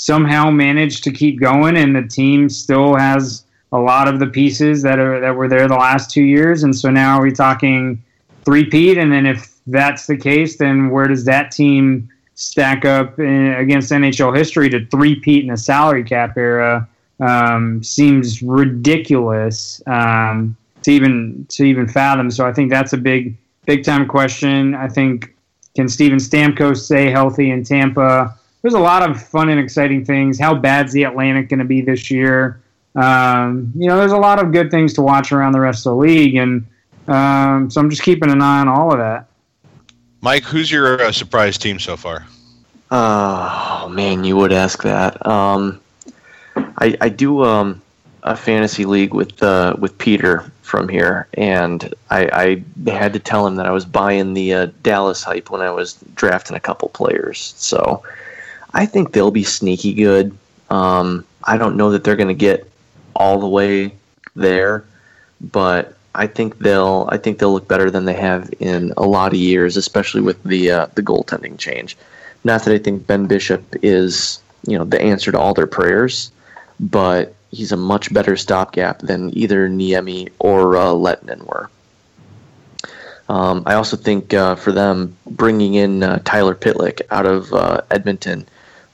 somehow managed to keep going, and the team still has a lot of the pieces that are that were there the last two years. And so now are we talking three-peat? And then if that's the case, then where does that team stack up in, against NHL history to three-peat in a salary cap era? Um, seems ridiculous um, to even to even fathom. So I think that's a big big time question. I think can Steven Stamkos stay healthy in Tampa? There's a lot of fun and exciting things. How bad's the Atlantic going to be this year? Um, you know, there's a lot of good things to watch around the rest of the league, and um, so I'm just keeping an eye on all of that. Mike, who's your uh, surprise team so far? Oh man, you would ask that. Um, I, I do um, a fantasy league with uh, with Peter from here, and I, I had to tell him that I was buying the uh, Dallas hype when I was drafting a couple players. So I think they'll be sneaky good. Um, I don't know that they're going to get all the way there, but I think they'll I think they'll look better than they have in a lot of years, especially with the uh, the goaltending change. Not that I think Ben Bishop is you know the answer to all their prayers, but he's a much better stopgap than either Niemi or uh, Lehtonen were. Um, I also think uh, for them bringing in uh, Tyler Pitlick out of uh, Edmonton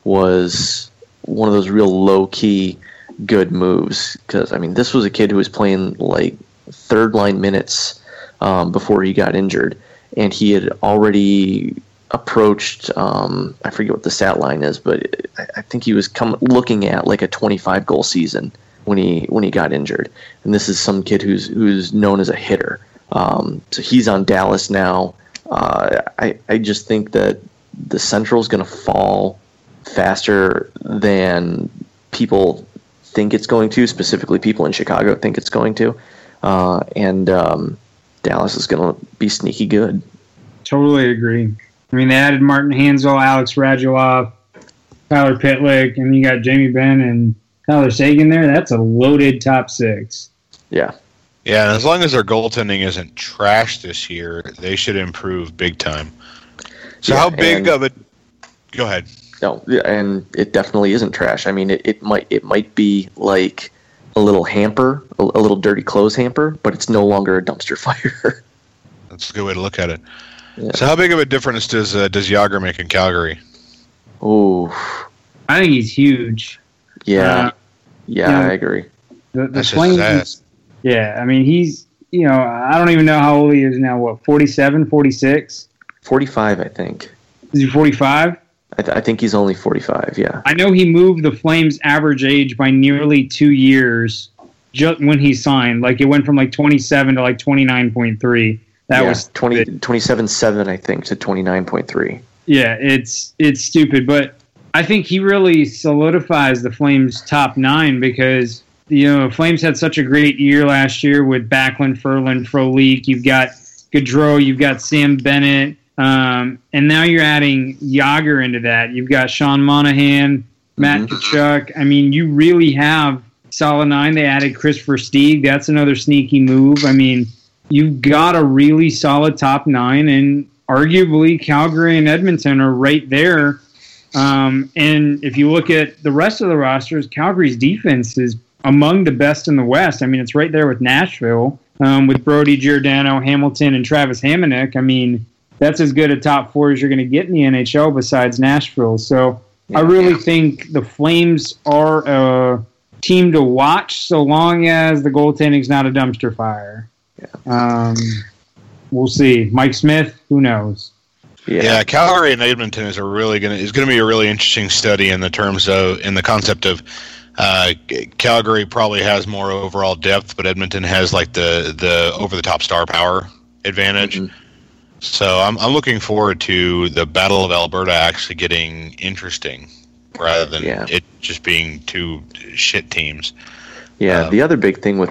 was one of those real low key good moves because I mean this was a kid who was playing like third line minutes um, before he got injured, and he had already approached um, I forget what the stat line is, but I think he was come looking at like a 25 goal season when he when he got injured. And this is some kid who's who's known as a hitter. Um, so he's on Dallas now. Uh, I I just think that the Central is going to fall faster than people think it's going to. Specifically, people in Chicago think it's going to, uh, and um, Dallas is going to be sneaky good. Totally agree. I mean, they added Martin Hanzal, Alex Radulov, Tyler Pitlick, and you got Jamie Benn and Tyler Seguin there. That's a loaded top six. Yeah. Yeah, and as long as their goaltending isn't trash this year, they should improve big time. So, Yeah, how big of a? Go ahead. No, and it definitely isn't trash. I mean, it, it might it might be like a little hamper, a, a little dirty clothes hamper, but it's no longer a dumpster *laughs* fire. That's a good way to look at it. Yeah. So, how big of a difference does uh, does Jagr make in Calgary? oh, I think he's huge. yeah, Uh, yeah, yeah. I agree. The, the That's Flames, yeah, I mean, he's, you know, I don't even know how old he is now. What, 47, 46? Forty-five, I think. Is he 45? I, th- I think he's only forty-five. Yeah, I know he moved the Flames' average age by nearly two years just when he signed. Like it went from like 27 to like 29.3. That yeah, was 20, 27.7, I think, to twenty-nine point three. yeah, it's it's stupid, but I think he really solidifies the Flames' top nine because you know Flames had such a great year last year with Backlund, Ferland, Frolik. You've got Gaudreau, you've got Sam Bennett, um, and now you're adding Jagr into that. You've got Sean Monahan, Matt Mhm. Tkachuk. I mean, you really have solid nine. They added Kris Versteeg. That's another sneaky move. I mean, you've got a really solid top nine, and arguably Calgary and Edmonton are right there. Um, and if you look at the rest of the rosters, Calgary's defense is among the best in the West. I mean, it's right there with Nashville, um, with Brodie Giordano, Hamilton, and Travis Hamonic. I mean, that's as good a top four as you're going to get in the NHL besides Nashville. So I Yeah. really think the Flames are a team to watch so long as the goaltending's not a dumpster fire. Um, we'll see. Mike Smith, who knows? Yeah, Yeah, Calgary and Edmonton is a really gonna is going to be a really interesting study in the terms of in the concept of uh, Calgary probably has more overall depth, but Edmonton has like the the over the top star power advantage. Mhm. So I'm I'm looking forward to the Battle of Alberta actually getting interesting rather than Yeah. it just being two shit teams. Yeah, Um, the other big thing with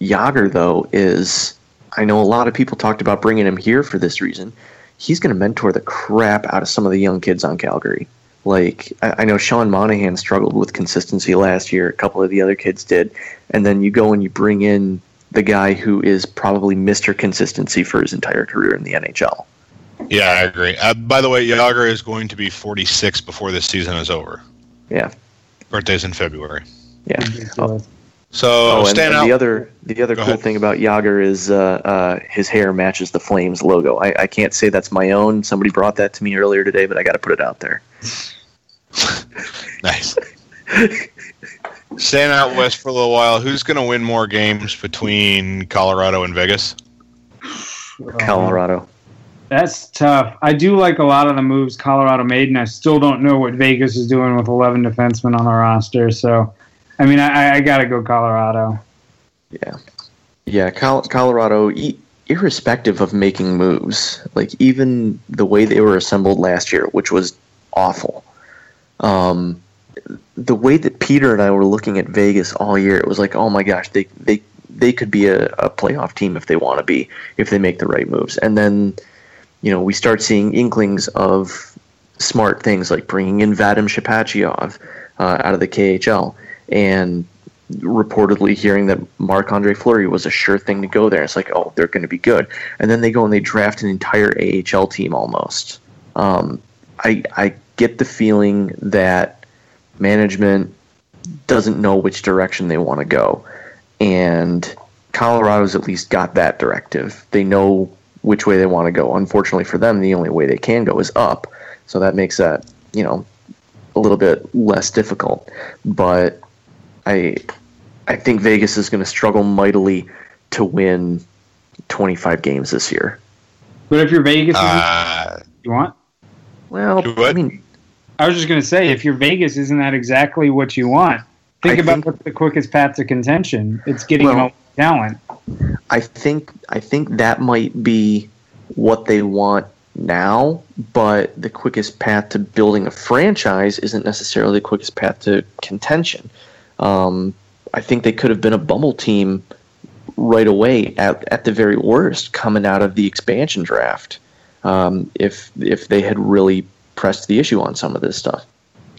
Jagr though is I know a lot of people talked about bringing him here for this reason. He's going to mentor the crap out of some of the young kids on Calgary. Like I, I know Sean Monahan struggled with consistency last year. A couple of the other kids did, and then you go and you bring in the guy who is probably Mister Consistency for his entire career in the NHL. Yeah, I agree. Uh, by the way, Jagr is going to be 46 before this season is over. Yeah, Birthday's in February. Yeah. Oh, So oh and, stand and out. the other the other Go cool ahead. thing about Jagr is uh, uh, his hair matches the Flames logo. I, I can't say that's my own. Somebody brought that to me earlier today, but I got to put it out there. *laughs* Nice. *laughs* Staying out west for a little while. Who's going to win more games between Colorado and Vegas? Colorado. That's tough. I do like a lot of the moves Colorado made, and I still don't know what Vegas is doing with 11 defensemen on the roster. So, I mean, I, I got to go Colorado. Yeah, yeah. Col- Colorado, e- irrespective of making moves, like even the way they were assembled last year, which was awful. Um, the way that Peter and I were looking at Vegas all year, it was like, oh my gosh, they they they could be a, a playoff team if they want to be, if they make the right moves. And then, you know, we start seeing inklings of smart things like bringing in Vadim Shipachyov uh, out of the KHL and reportedly hearing that Marc Andre Fleury was a sure thing to go there. It's like, oh, they're going to be good. And then they go and they draft an entire AHL team almost. Um, I, I get the feeling that management doesn't know which direction they want to go. And Colorado's at least got that directive. They know which way they want to go. Unfortunately for them, the only way they can go is up. So that makes that, you know, a little bit less difficult. But I I think Vegas is going to struggle mightily to win 25 games this year. But if you're Vegas, Uh, you want? Well, what? I mean, I was just going to say, if you're Vegas, isn't that exactly what you want? Think I about think- what's the quickest path to contention. It's getting Well- talent. I think I think that might be what they want now, but the quickest path to building a franchise isn't necessarily the quickest path to contention. Um, I think they could have been a bumble team right away at, at the very worst coming out of the expansion draft um, if if they had really pressed the issue on some of this stuff.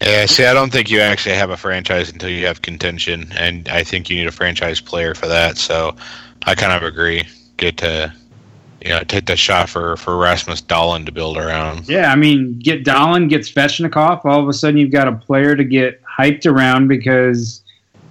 yeah, see, I don't think you actually have a franchise until you have contention, and I think you need a franchise player for that. So I kind of agree. Get to, you know, take that shot for, for Rasmus Dahlin to build around. Yeah, I mean, get Dahlin, get Svechnikov. All of a sudden, you've got a player to get hyped around because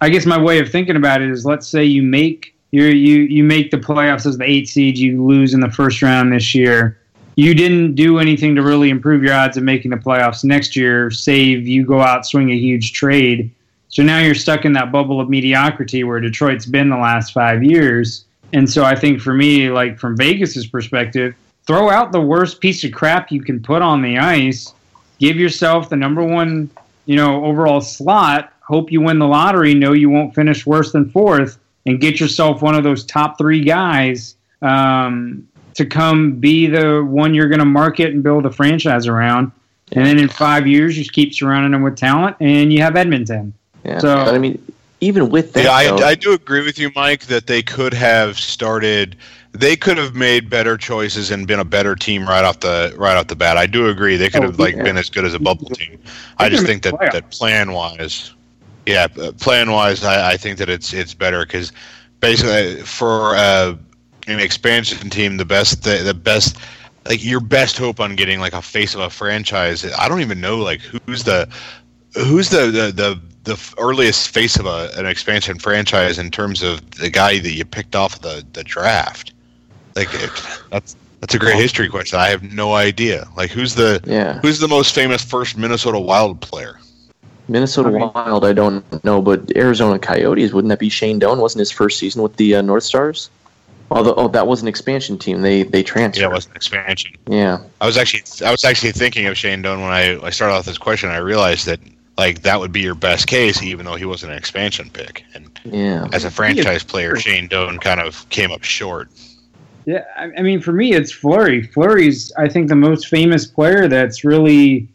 I guess my way of thinking about it is, let's say you make you you you make the playoffs as the eight seed, you lose in the first round this year. You didn't do anything to really improve your odds of making the playoffs next year. Save you go out swing a huge trade. So now you're stuck in that bubble of mediocrity where Detroit's been the last five years. And so I think for me, like from Vegas's perspective, throw out the worst piece of crap you can put on the ice. Give yourself the number one, you know, overall slot. Hope you win the lottery. Know you won't finish worse than fourth, and get yourself one of those top three guys um, to come be the one you're going to market and build a franchise around. And then in five years, you just keep surrounding them with talent, and you have Edmonton. Yeah, So- but I mean, even with that, Yeah, I, though- I do agree with you, Mike, that they could have started. They could have made better choices and been a better team right off the right off the bat. I do agree they could Oh, have like yeah. been as good as a bubble team. I just think that, have that plan wise, yeah, plan wise, I, I think that it's it's better because basically for uh, an expansion team, the best the, the best like your best hope on getting like a face of a franchise. I don't even know like who's the who's the the the, the earliest face of a, an expansion franchise in terms of the guy that you picked off the the draft. Like it, that's that's a great history question. I have no idea. Like who's the yeah, who's the most famous first Minnesota Wild player? Minnesota Wild, I don't know, but Arizona Coyotes, wouldn't that be Shane Doan? Wasn't his first season with the uh, North Stars? Although, oh, that was an expansion team. They they transferred. Yeah, it was an expansion. Yeah, I was actually I was actually thinking of Shane Doan when I, I started off this question. I realized that like that would be your best case, even though he wasn't an expansion pick. And yeah. as a franchise player, Shane Doan kind of came up short. Yeah, I, I mean, for me, it's Fleury. Fleury's, I think, the most famous player that's really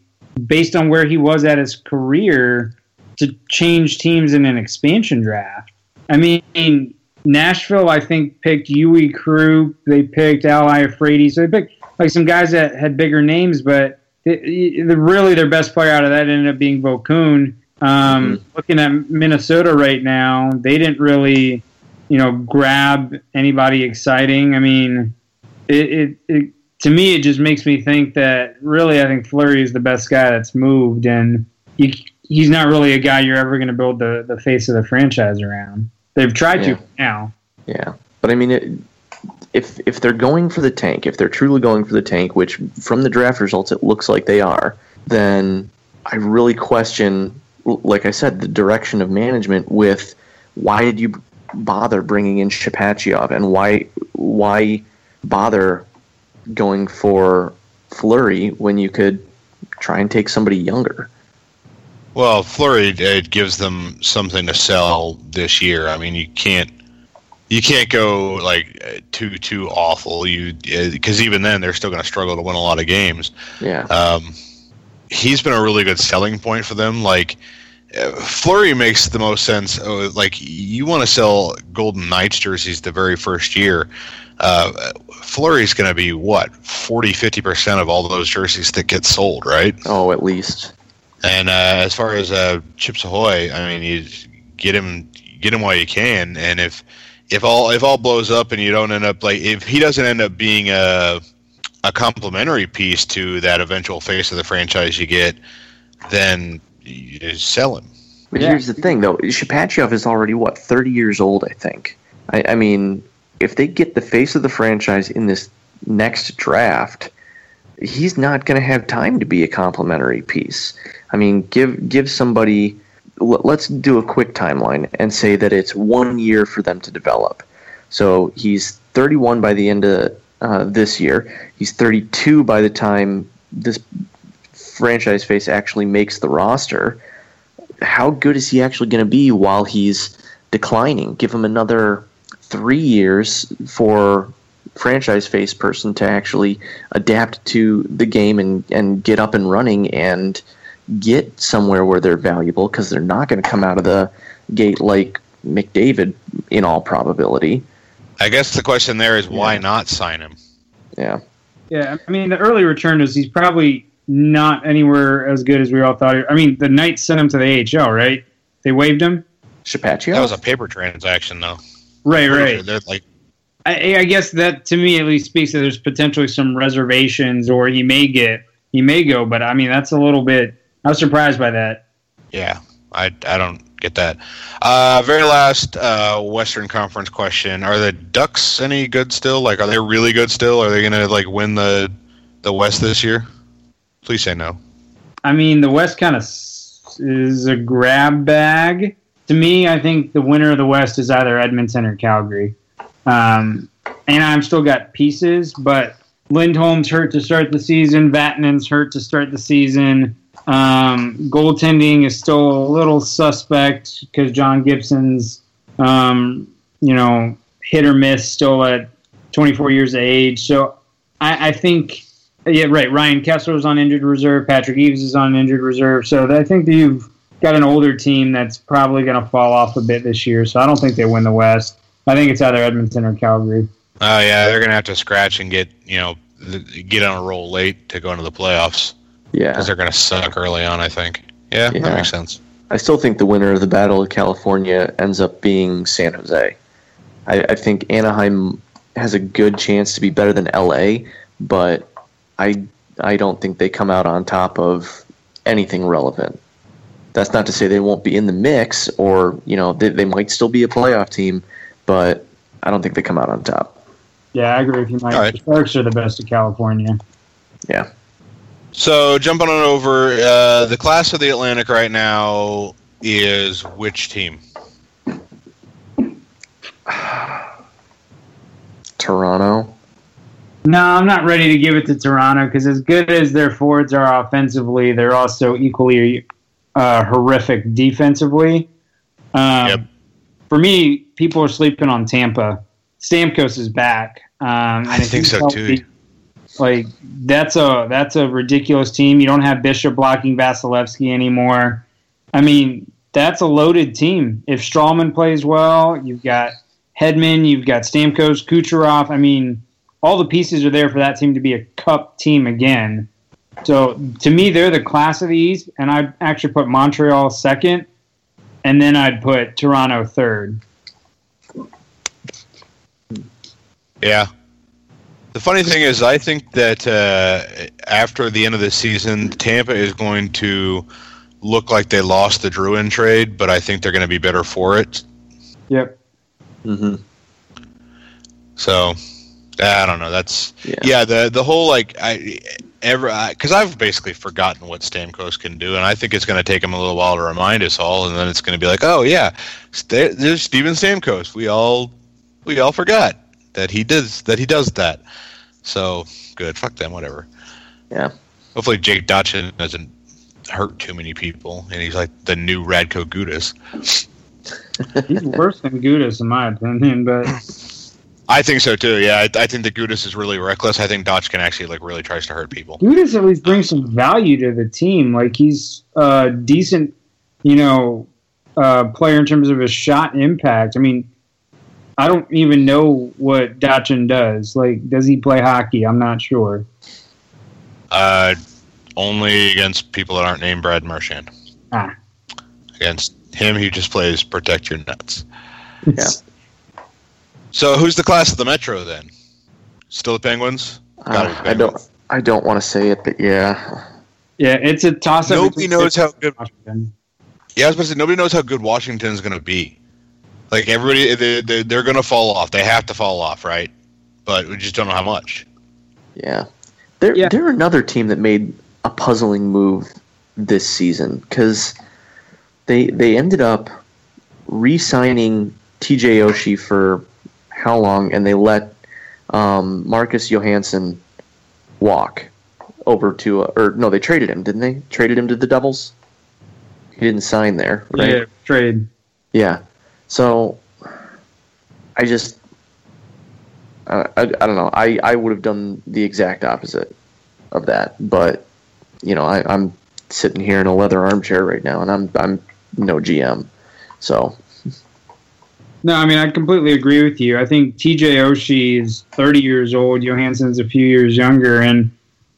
based on where he was at his career to change teams in an expansion draft. I mean, Nashville, I think, picked Yui Crew. They picked Al Iafrate. So they picked like some guys that had bigger names, but the, really their best player out of that ended up being Vokoun. Um, Looking at Minnesota right now, they didn't really you know, grab anybody exciting. I mean, it, it, it to me it just makes me think that really I think Fleury is the best guy that's moved, and you he's not really a guy you're ever going to build the, the face of the franchise around. They've tried Yeah. to now. Yeah, but I mean, it, if if they're going for the tank, if they're truly going for the tank, which from the draft results it looks like they are, then I really question, like I said, the direction of management. With why did you bother bringing in Shipachyov, and why why bother going for Fleury when you could try and take somebody younger? Well, Fleury it gives them something to sell this year. I mean, you can't you can't go like uh, too too awful. You because even then they're still going to struggle to win a lot of games. Yeah, Um, he's been a really good selling point for them. Like uh, Fleury makes the most sense. Uh, like you want to sell Golden Knights jerseys the very first year. Uh, Fleury's going to be what 40 50 percent of all those jerseys that get sold, right? oh, at least. And uh, as far as uh, Chips Ahoy, I mean, you get him, get him while you can. And if if all if all blows up and you don't end up like if he doesn't end up being a a complementary piece to that eventual face of the franchise you get, then you just sell him. But Yeah. here's the thing, though. Shipachyov is already what 30 years old, I think. I, I mean, if they get the face of the franchise in this next draft, he's not going to have time to be a complimentary piece. I mean, give give somebody. Let's do a quick timeline and say that it's one year for them to develop. So he's 31 by the end of uh, this year. He's 32 by the time this franchise face actually makes the roster how good is he actually going to be while he's declining? Give him another three years for franchise face person to actually adapt to the game and, and get up and running and get somewhere where they're valuable because they're not going to come out of the gate like McDavid in all probability. I guess the question there is why Yeah. not sign him? Yeah. Yeah, I mean the early return is he's probably not anywhere as good as we all thought. I mean the Knights sent him to the AHL, right? They waived him. Shipachyov? That was a paper transaction, though. Right, right. They're like, I, I guess that to me at least speaks that there's potentially some reservations, or he may get he may go. But I mean that's a little bit. I was surprised by that. Yeah, I, I don't get that. Uh, very last uh, Western Conference question: Are the Ducks any good still? Like, are they really good still? Are they gonna like win the the West this year? Please say no. I mean, the West kind of is a grab bag. To me, I think the winner of the West is either Edmonton or Calgary. Um, Anaheim still got pieces, but Lindholm's hurt to start the season. Vatanen's hurt to start the season. Um, goaltending is still a little suspect because John Gibson's, um, you know, hit or miss still at 24 years of age. So I, I think yeah, right. Ryan Kesler's on injured reserve. Patrick Eaves is on injured reserve. So I think that you've got an older team that's probably going to fall off a bit this year. So I don't think they win the West. I think it's either Edmonton or Calgary. Oh yeah, they're gonna have to scratch and get you know get on a roll late to go into the playoffs yeah. because they're gonna suck early on. I think. Yeah, Yeah. that makes sense. I still think the winner of the Battle of California ends up being San Jose. I, I think Anaheim has a good chance to be better than LA, but I I don't think they come out on top of anything relevant. That's not to say they won't be in the mix, or you know they, they might still be a playoff team, but I don't think they come out on top. Yeah, I agree with you, Mike. All right. The Sharks are the best of California. Yeah, So jumping on over, uh, the class of the Atlantic right now is which team? *sighs* Toronto. No, I'm not ready to give it to Toronto because as good as their forwards are offensively, they're also equally uh, horrific defensively. Um, Yep. For me, people are sleeping on Tampa. Stamkos is back. Um, I think so, healthy- too. Like that's a that's a ridiculous team. You don't have Bishop blocking Vasilevskiy anymore. I mean, that's a loaded team. If Stralman plays well, you've got Hedman, you've got Stamkos, Kucherov. I mean, all the pieces are there for that team to be a cup team again. So to me, they're the class of the East, and I'd actually put Montreal second, and then I'd put Toronto third. Yeah. The funny thing is, I think that uh, after the end of the season, Tampa is going to look like they lost the Drouin trade, but I think they're going to be better for it. Yep. Mm-hmm. So I don't know. That's Yeah. yeah. the the whole like I ever because I've basically forgotten what Stamkos can do, and I think it's going to take him a little while to remind us all, and then it's going to be like, oh yeah, St- there's Steven Stamkos. We all we all forgot that he does that he does that. So good. Fuck them. Whatever. Yeah. Hopefully Jake Dotchin doesn't hurt too many people, and he's like the new Radko Gudas. *laughs* He's worse than Gudas in my opinion, but I think so too. Yeah, I, I think the Gudas is really reckless. I think Dotchin actually like really tries to hurt people. Gudas at least brings some value to the team. Like he's a decent, you know, uh, player in terms of his shot impact. I mean, I don't even know what Dotchin does. Like, does he play hockey? I'm not sure. Uh, only against people that aren't named Brad Marchand. Ah. Against him, he just plays protect your nuts. Yeah. So who's the class of the Metro then? Still the Penguins? Gotta Uh, I don't. I don't want to say it, but yeah. Yeah, it's a toss up. Nobody knows how good. Yeah, I was supposed to say nobody knows how good Washington's going to be. Like everybody, they, they, they're going to fall off. They have to fall off, right? But we just don't know how much. Yeah. They're Yeah. they're another team that made a puzzling move this season because they they ended up re-signing TJ Oshie for how long, and they let um, Marcus Johansson walk over to or no, they traded him, didn't they? Traded him to the Devils. He didn't sign there, right? Yeah, trade. Yeah. So I just I, I, I don't know. I, I would have done the exact opposite of that, but you know, I, I'm sitting here in a leather armchair right now, and I'm I'm no GM, so No, I mean I completely agree with you. I think TJ Oshie is 30 years old. Johansson's a few years younger, and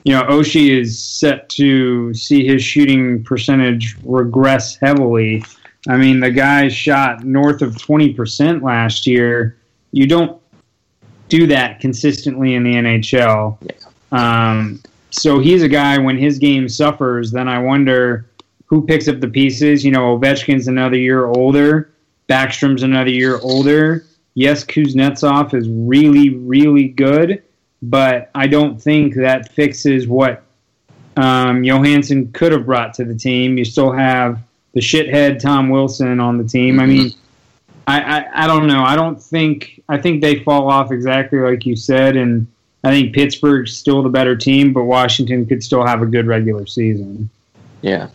you know Oshie is set to see his shooting percentage regress heavily. I mean the guy shot north of 20% last year. You don't do that consistently in the NHL. Um, so he's a guy when his game suffers, then I wonder who picks up the pieces. You know, Ovechkin's another year older. Backstrom's another year older. Yes, Kuznetsov is really, really good, but I don't think that fixes what um, Johansson could have brought to the team. You still have the shithead Tom Wilson on the team. I mean, I, I, I don't know. I don't think I think they fall off exactly like you said, and I think Pittsburgh's still the better team, but Washington could still have a good regular season. yeah.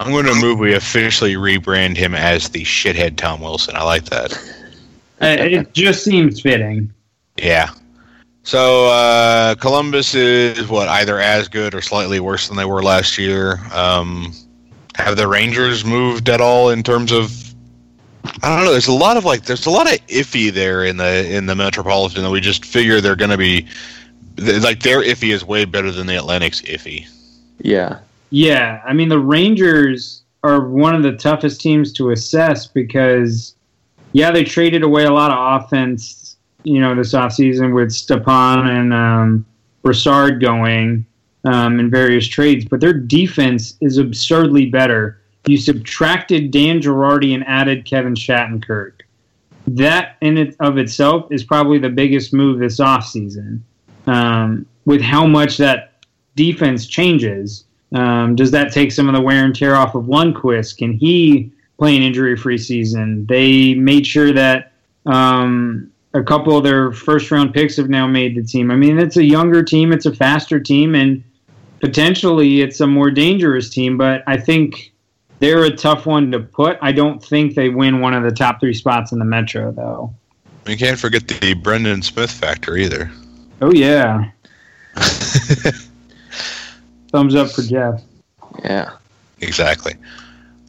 I'm going to move. We officially rebrand him as the shithead Tom Wilson. I like that. *laughs* Uh, it just seems fitting. Yeah. So uh, Columbus is what either as good or slightly worse than they were last year. Um, have the Rangers moved at all in terms of? I don't know. There's a lot of like. There's a lot of iffy there in the in the Metropolitan that we just figure they're going to be like their iffy is way better than the Atlantic's iffy. Yeah. Yeah, I mean the Rangers are one of the toughest teams to assess because, yeah, they traded away a lot of offense, you know, this offseason with Stepan and um, Brassard going um, in various trades, but their defense is absurdly better. You subtracted Dan Girardi and added Kevin Shattenkirk. That in it of itself is probably the biggest move this offseason. Um, with how much that defense changes. Um, does that take some of the wear and tear off of Lundqvist? Can he play an injury-free season? They made sure that um, a couple of their first-round picks have now made the team. I mean, it's a younger team, it's a faster team, and potentially it's a more dangerous team. But I think they're a tough one to put. I don't think they win one of the top three spots in the Metro, though. We can't forget the Brendan Smith factor either. Oh yeah, *laughs* thumbs up for Jeff. Yeah. Exactly.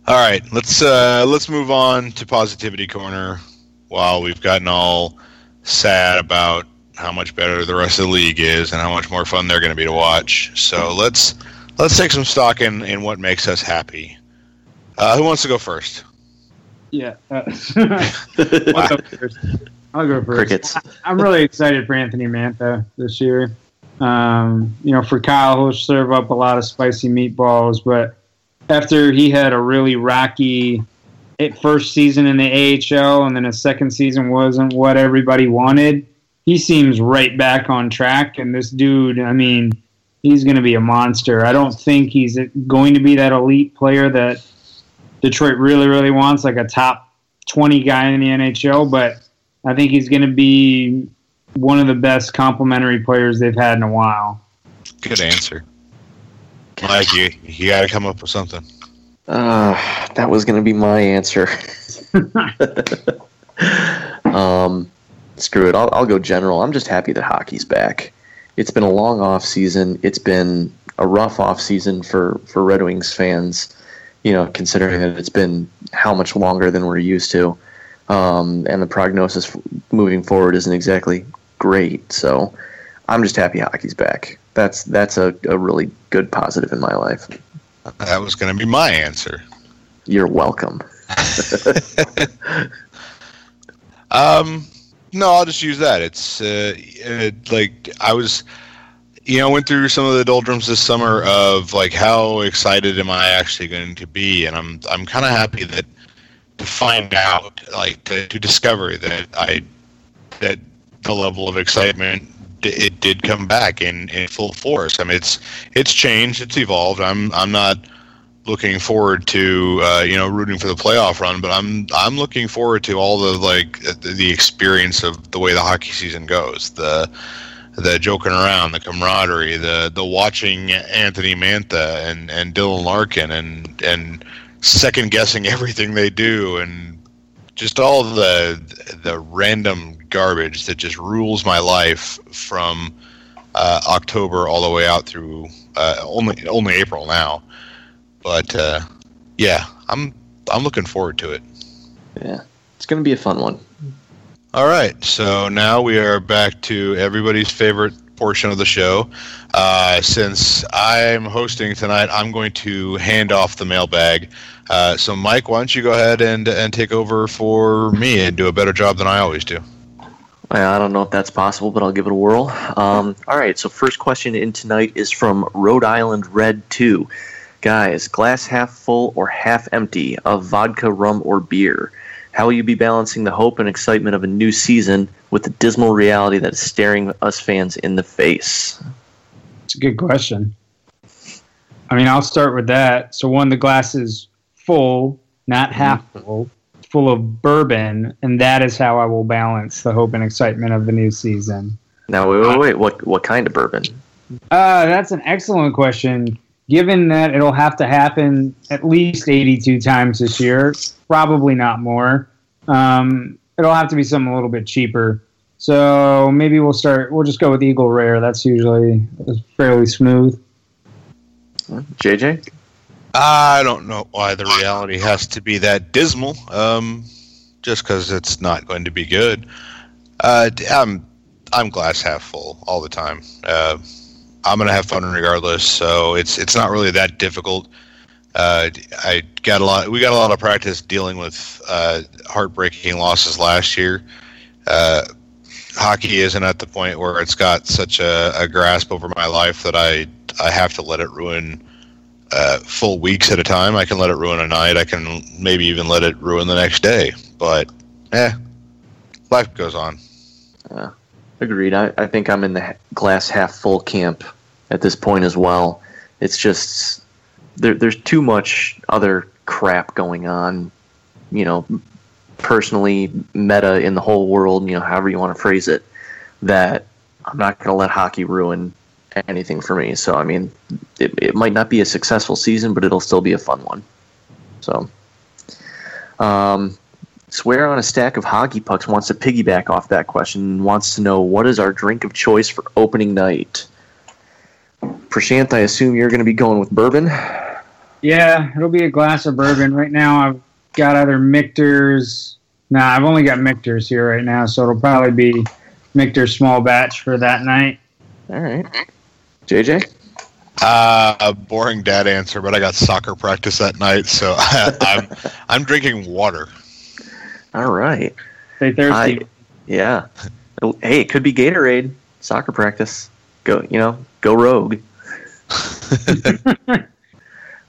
All right, let's uh, let's move on to positivity corner. While we've gotten all sad about how much better the rest of the league is and how much more fun they're going to be to watch, so let's let's take some stock in in what makes us happy. Uh, who wants to go first? Yeah. Uh, *laughs* I'll *laughs* go first. I'll go first. Crickets. I'm really excited for Anthony Mantha this year. Um, you know, for Kyle, he'll serve up a lot of spicy meatballs, but after he had a really rocky first season in the AHL and then his second season wasn't what everybody wanted. He seems right back on track and this dude, I mean, he's going to be a monster. I don't think he's going to be that elite player that Detroit really really wants like a top 20 guy in the NHL, but I think he's going to be one of the best complementary players they've had in a while. Good answer. Mike, you, you got to come up with something. Uh, that was going to be my answer. *laughs* *laughs* um, screw it. I'll, I'll go general. I'm just happy that hockey's back. It's been a long off season. It's been a rough off season for, for Red Wings fans, you know, considering that it's been how much longer than we're used to. Um, and the prognosis moving forward isn't exactly great. So I'm just happy hockey's back. That's that's a, a really good positive in my life. That was going to be my answer. You're welcome. *laughs* um, no, I'll just use that. It's uh, it, like I was, you know, went through some of the doldrums this summer of like how excited am I actually going to be, and I'm I'm kind of happy that to find out, like to, to discover that I that the level of excitement it did come back in, in full force. I mean, it's it's changed, it's evolved. I'm I'm not looking forward to uh, you know rooting for the playoff run, but I'm I'm looking forward to all the like the experience of the way the hockey season goes. The the joking around, the camaraderie, the the watching Anthony Mantha and and Dylan Larkin and and second guessing *laughs* everything they do and just all the the random garbage that just rules my life from uh, October all the way out through uh, only only April now. But uh, yeah, I'm I'm looking forward to it. Yeah, it's going to be a fun one. All right, so now we are back to everybody's favorite portion of the show. Uh, since I'm hosting tonight, I'm going to hand off the mailbag. Uh, so, Mike, why don't you go ahead and and take over for me and do a better job than I always do? I don't know if that's possible, but I'll give it a whirl. Um, all right, so first question in tonight is from Rhode Island Red 2. Guys, glass half full or half empty of vodka, rum, or beer? How will you be balancing the hope and excitement of a new season with the dismal reality that is staring us fans in the face? It's a good question. I mean, I'll start with that. So, one, the glass is full, not half mm-hmm. full full of bourbon, and that is how I will balance the hope and excitement of the new season. Now, wait, wait, wait. What what kind of bourbon? Uh, that's an excellent question. Given that it'll have to happen at least 82 times this year, probably not more. Um, it'll have to be something a little bit cheaper. So maybe we'll start. We'll just go with Eagle Rare. That's usually fairly smooth. JJ. I don't know why the reality has to be that dismal. Um, just because it's not going to be good. Uh, I'm I'm glass half full all the time. Uh, I'm gonna have fun regardless, so it's it's not really that difficult. Uh, I got a lot. We got a lot of practice dealing with uh, heartbreaking losses last year. Uh, hockey isn't at the point where it's got such a, a grasp over my life that I I have to let it ruin uh, full weeks at a time. I can let it ruin a night. I can maybe even let it ruin the next day. But, eh, life goes on. Agreed. I, I think I'm in the glass half full camp at this point as well. It's just there, there's too much other crap going on, you know, personally, meta in the whole world, you know, however you want to phrase it, that I'm not going to let hockey ruin anything for me. So I mean, it, it might not be a successful season, but it'll still be a fun one. So, um, swear on a stack of hockey pucks wants to piggyback off that question and wants to know what is our drink of choice for opening night. Prashant, I assume you're going to be going with bourbon. Yeah, it'll be a glass of bourbon. Right now, I've got other Michter's. Nah, I've only got Michter's here right now, so it'll probably be Michter's small batch for that night. All right. JJ? Uh, a boring dad answer, but I got soccer practice that night, so *laughs* I'm I'm drinking water. All right. Stay thirsty. I, yeah. Hey, it could be Gatorade. Soccer practice. Go, you know, go rogue. *laughs*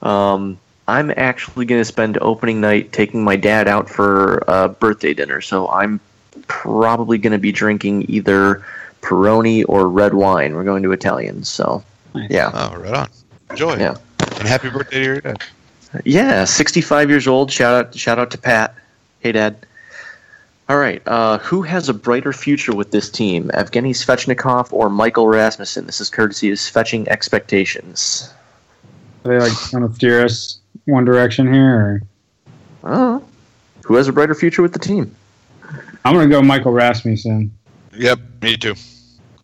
um, I'm actually going to spend opening night taking my dad out for a birthday dinner. So I'm probably going to be drinking either Peroni or red wine. We're going to Italian. So, Nice. yeah. Oh, right on. Enjoy. Yeah. And happy birthday to your dad. Yeah, 65 years old. Shout out, shout out to Pat. Hey, Dad. All right. Uh, who has a brighter future with this team, Evgeny Svechnikov or Michael Rasmussen? This is courtesy of Fetching Expectations. Are they like trying to steer us one direction here? Or? Uh, who has a brighter future with the team? I'm going to go Michael Rasmussen. Yep, me too.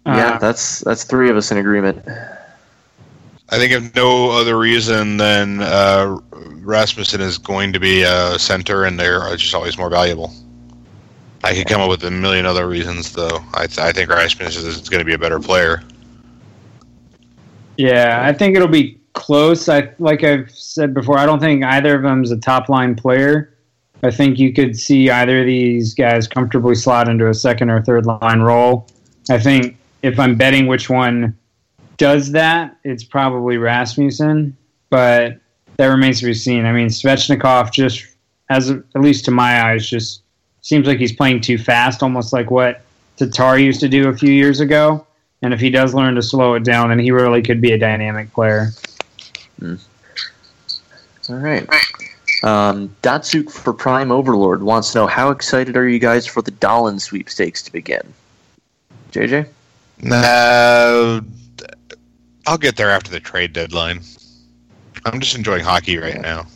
yeah, Uh, that's that's three of us in agreement. I think if no other reason than uh, Rasmussen is going to be a center, and they're just always more valuable. I could come up with a million other reasons, though. I, th- I think Rasmussen is going to be a better player. Yeah, I think it'll be close. I like I've said before. I don't think either of them is a top line player. I think you could see either of these guys comfortably slot into a second or third line role. I think if I'm betting which one does that, it's probably Rasmussen, but that remains to be seen. I mean, Svechnikov just, as at least to my eyes, just seems like he's playing too fast, almost like what Tatar used to do a few years ago. And if he does learn to slow it down, then he really could be a dynamic player. All right. Um, Datsyuk for Prime Overlord wants to know how excited are you guys for the Dahlin sweepstakes to begin? JJ? Nah, I'll get there after the trade deadline. I'm just enjoying hockey right now.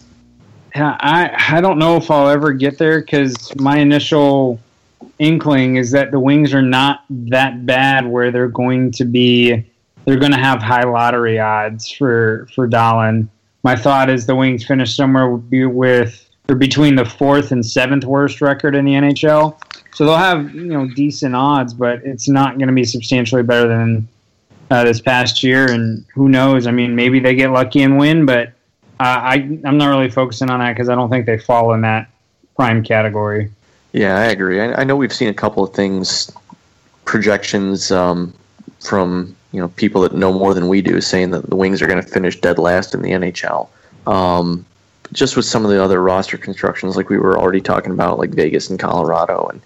I I don't know if I'll ever get there because my initial inkling is that the Wings are not that bad where they're going to be they're going to have high lottery odds for for Dahlin. My thought is the Wings finish somewhere with or between the fourth and seventh worst record in the NHL, so they'll have you know decent odds, but it's not going to be substantially better than uh, this past year. And who knows? I mean, maybe they get lucky and win, but uh, I I'm not really focusing on that because I don't think they fall in that prime category. Yeah, I agree. I, I know we've seen a couple of things, projections um, from you know people that know more than we do, saying that the Wings are going to finish dead last in the NHL. Um, just with some of the other roster constructions, like we were already talking about, like Vegas and Colorado, and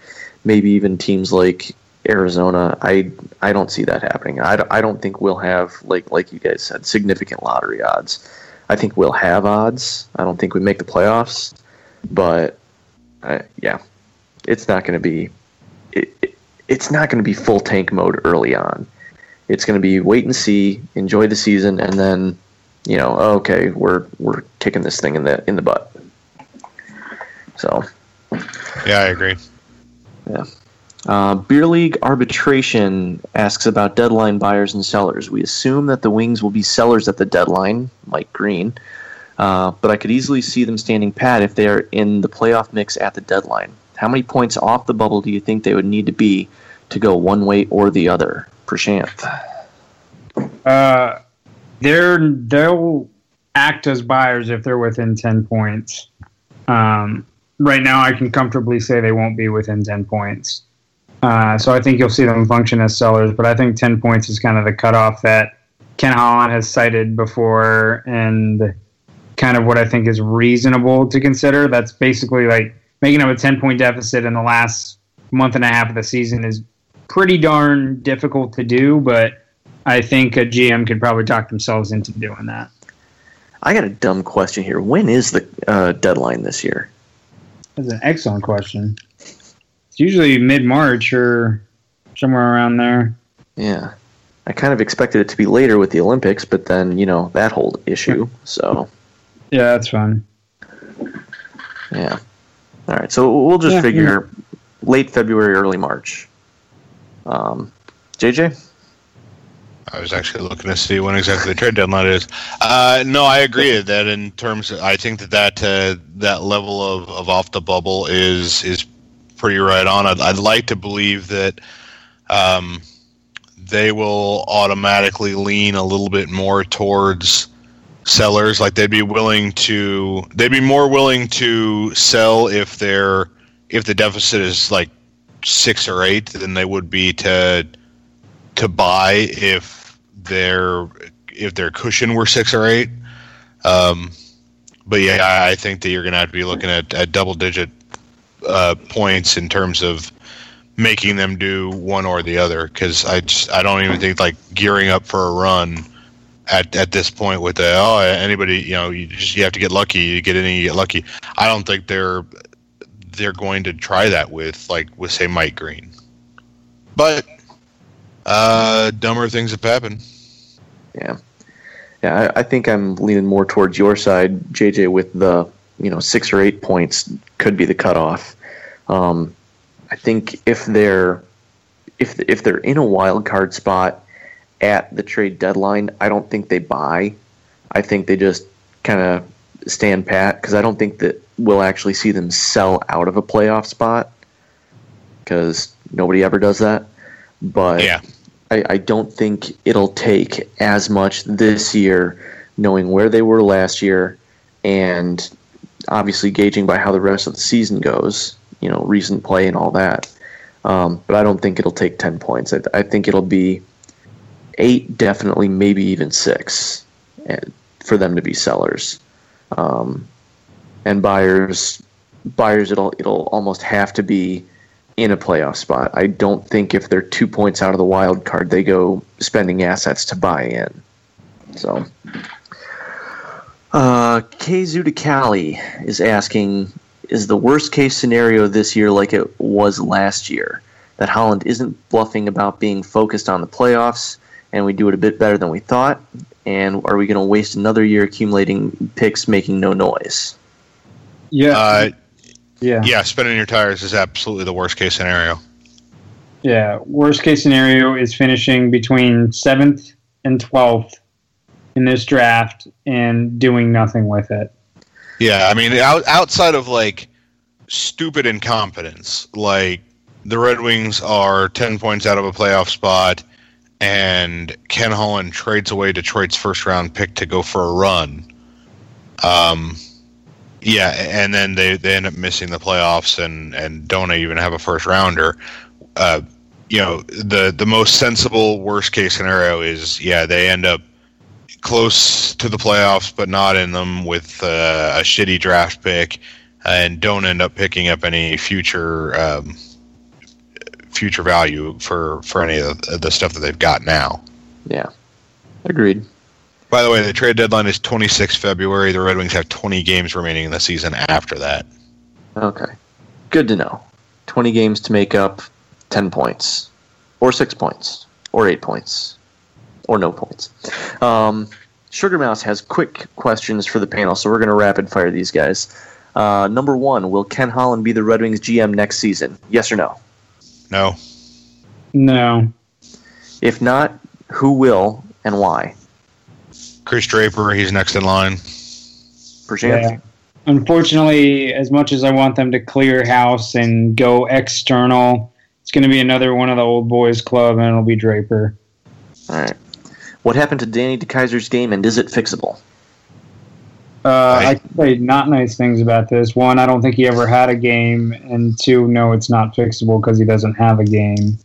maybe even teams like Arizona. I I don't see that happening. I, I don't think we'll have like like you guys said significant lottery odds. I think we'll have odds. I don't think we make the playoffs, but uh, yeah, it's not going to be it, it, it's not going to be full tank mode early on. It's going to be wait and see, enjoy the season, and then you know, okay, we're we're kicking this thing in the in the butt. So, Yeah, I agree. Uh, beer league arbitration asks about deadline buyers and sellers. We assume that the Wings will be sellers at the deadline, Mike Green, uh, but I could easily see them standing pat if they are in the playoff mix at the deadline. How many points off the bubble do you think they would need to be to go one way or the other? Prashanth. Uh, they're they'll act as buyers if they're within ten points. Um, right now, I can comfortably say they won't be within ten points. Uh, so I think you'll see them function as sellers, but I think ten points is kind of the cutoff that Ken Holland has cited before, and kind of what I think is reasonable to consider. That's basically like making up a ten point deficit in the last month and a half of the season is pretty darn difficult to do, but I think a GM could probably talk themselves into doing that. I got a dumb question here. When is the uh, deadline this year? That's an excellent question. It's usually mid March or somewhere around there. Yeah. I kind of expected it to be later with the Olympics, but then, you know, that whole issue. So, Yeah, that's fine. yeah. All right. So we'll just Yeah, figure late February, early March. Um, JJ? I was actually looking to see when exactly the trade deadline is. Uh, no, I agree that in terms, of, I think that that uh, that level of, of off the bubble is is pretty right on. I'd, I'd like to believe that um, they will automatically lean a little bit more towards sellers. Like they'd be willing to, they'd be more willing to sell if they're if the deficit is like six or eight than they would be to to buy if their if their cushion were six or eight. Um, but yeah, I, think that you're going to have to be looking at, at double digit uh, points in terms of making them do one or the other. Because I just I don't even think like gearing up for a run at, at this point with the oh anybody you know you just you have to get lucky you get in and you get lucky. I don't think they're they're going to try that with like with say Mike Green, but uh, dumber things have happened. Yeah, yeah. I, I think I'm leaning more towards your side, JJ, with the you know six or eight points could be the cutoff. Um, I think if they're if if they're in a wild card spot at the trade deadline, I don't think they buy. I think they just kind of stand pat because I don't think that we'll actually see them sell out of a playoff spot because nobody ever does that. But Yeah. I, I don't think it'll take as much this year, knowing where they were last year, and obviously gauging by how the rest of the season goes. You know, recent play and all that. Um, but I don't think it'll take ten points. I, I think it'll be eight, definitely, maybe even six, for them to be sellers. Um, and buyers, buyers, it'll it'll almost have to be in a playoff spot. I don't think if they're two points out of the wild card, they go spending assets to buy in. So, uh, K Zudicali is asking Is the worst case scenario this year like it was last year? That Holland isn't bluffing about being focused on the playoffs and we do it a bit better than we thought? And are we going to waste another year accumulating picks making no noise? Yeah, Uh, yeah, yeah, spinning your tires is absolutely the worst case scenario. yeah. Worst case scenario is finishing between seventh and twelfth in this draft and doing nothing with it. Yeah, I mean, out, outside of like stupid incompetence, like the Red Wings are 10 points out of a playoff spot, and Ken Holland trades away Detroit's first round pick to go for a run. Um, yeah, and then they, they end up missing the playoffs and, and don't even have a first rounder. Uh, you know, the, the most sensible worst case scenario is, yeah, they end up close to the playoffs, but not in them with uh, a shitty draft pick, and don't end up picking up any future um, future value for for any of the stuff that they've got now. Yeah. Agreed. By the way, the trade deadline is 26 February. The Red Wings have 20 games remaining in the season after that. Okay. Good to know. 20 games to make up 10 points, or 6 points, or 8 points, or no points. Um, Sugar Mouse has quick questions for the panel, so we're going to rapid fire these guys. Uh, number one, will Ken Holland be the Red Wings GM next season? Yes or no? No, No, If not, who will and why? Chris Draper, he's next in line. Prashant? Yeah. Unfortunately, as much as I want them to clear house and go external, it's going to be another one of the old boys club, and it'll be Draper. All right. What happened to Danny DeKeyser's game, and is it fixable? Uh, I can say not nice things about this. One, I don't think he ever had a game, and two, no, it's not fixable because he doesn't have a game.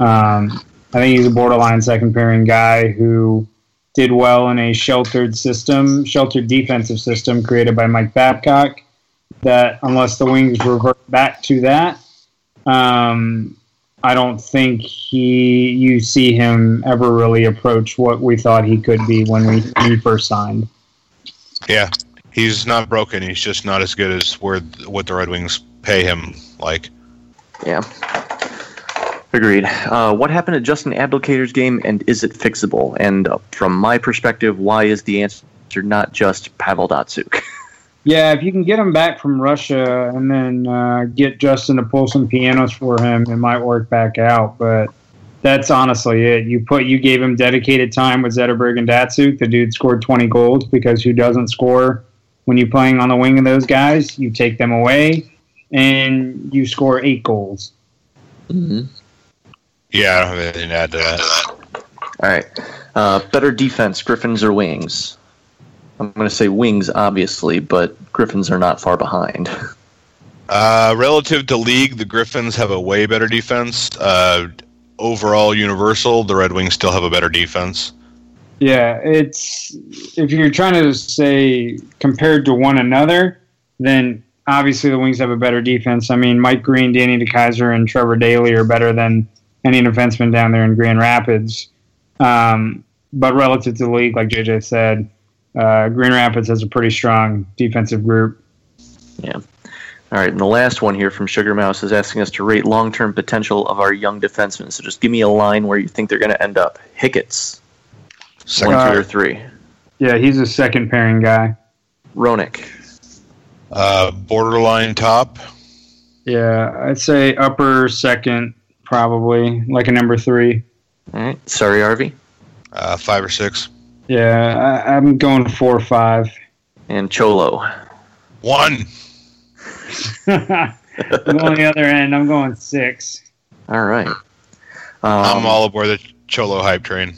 Um, I think he's a borderline second pairing guy who did well in a sheltered system, sheltered defensive system created by Mike Babcock. That unless the Wings revert back to that, um, I don't think he you see him ever really approach what we thought he could be when we when he first signed. Yeah, he's not broken. He's just not as good as where what the Red Wings pay him. Like, Yeah. Agreed. Uh, what happened at Justin Abdelkader's game, and is it fixable? And uh, from my perspective, why is the answer not just Pavel Datsyuk? *laughs* Yeah, if you can get him back from Russia and then uh, get Justin to pull some pianos for him, it might work back out. But that's honestly it. You put you gave him dedicated time with Zetterberg and Datsyuk. The dude scored 20 goals because who doesn't score when you're playing on the wing of those guys? You take them away and you score eight goals. mm-hmm. yeah, I don't have anything to add to that. All right. Uh, better defense, Griffins or Wings? I'm going to say Wings, obviously, but Griffins are not far behind. *laughs* Uh, relative to league, the Griffins have a way better defense. Uh, overall, universal, the Red Wings still have a better defense. Yeah, it's if you're trying to say compared to one another, then obviously the Wings have a better defense. I mean, Mike Green, Danny DeKeyser, and Trevor Daley are better than any defenseman down there in Grand Rapids. Um, but relative to the league, like JJ said, uh, Grand Rapids has a pretty strong defensive group. Yeah. All right, and the last one here from Sugar Mouse is asking us to rate long-term potential of our young defensemen. So just give me a line where you think they're going to end up. Hicketts, Second, one, two, or three. Yeah, he's a second pairing guy. Hronek, uh, borderline top. Yeah, I'd say upper second, probably like a number three. all right. Sorry, Arvy, Uh, five or six. Yeah, I, I'm going four or five. and Cholo. One. *laughs* I'm on the other end. I'm going six. All right. Um, I'm all aboard the Cholo hype train.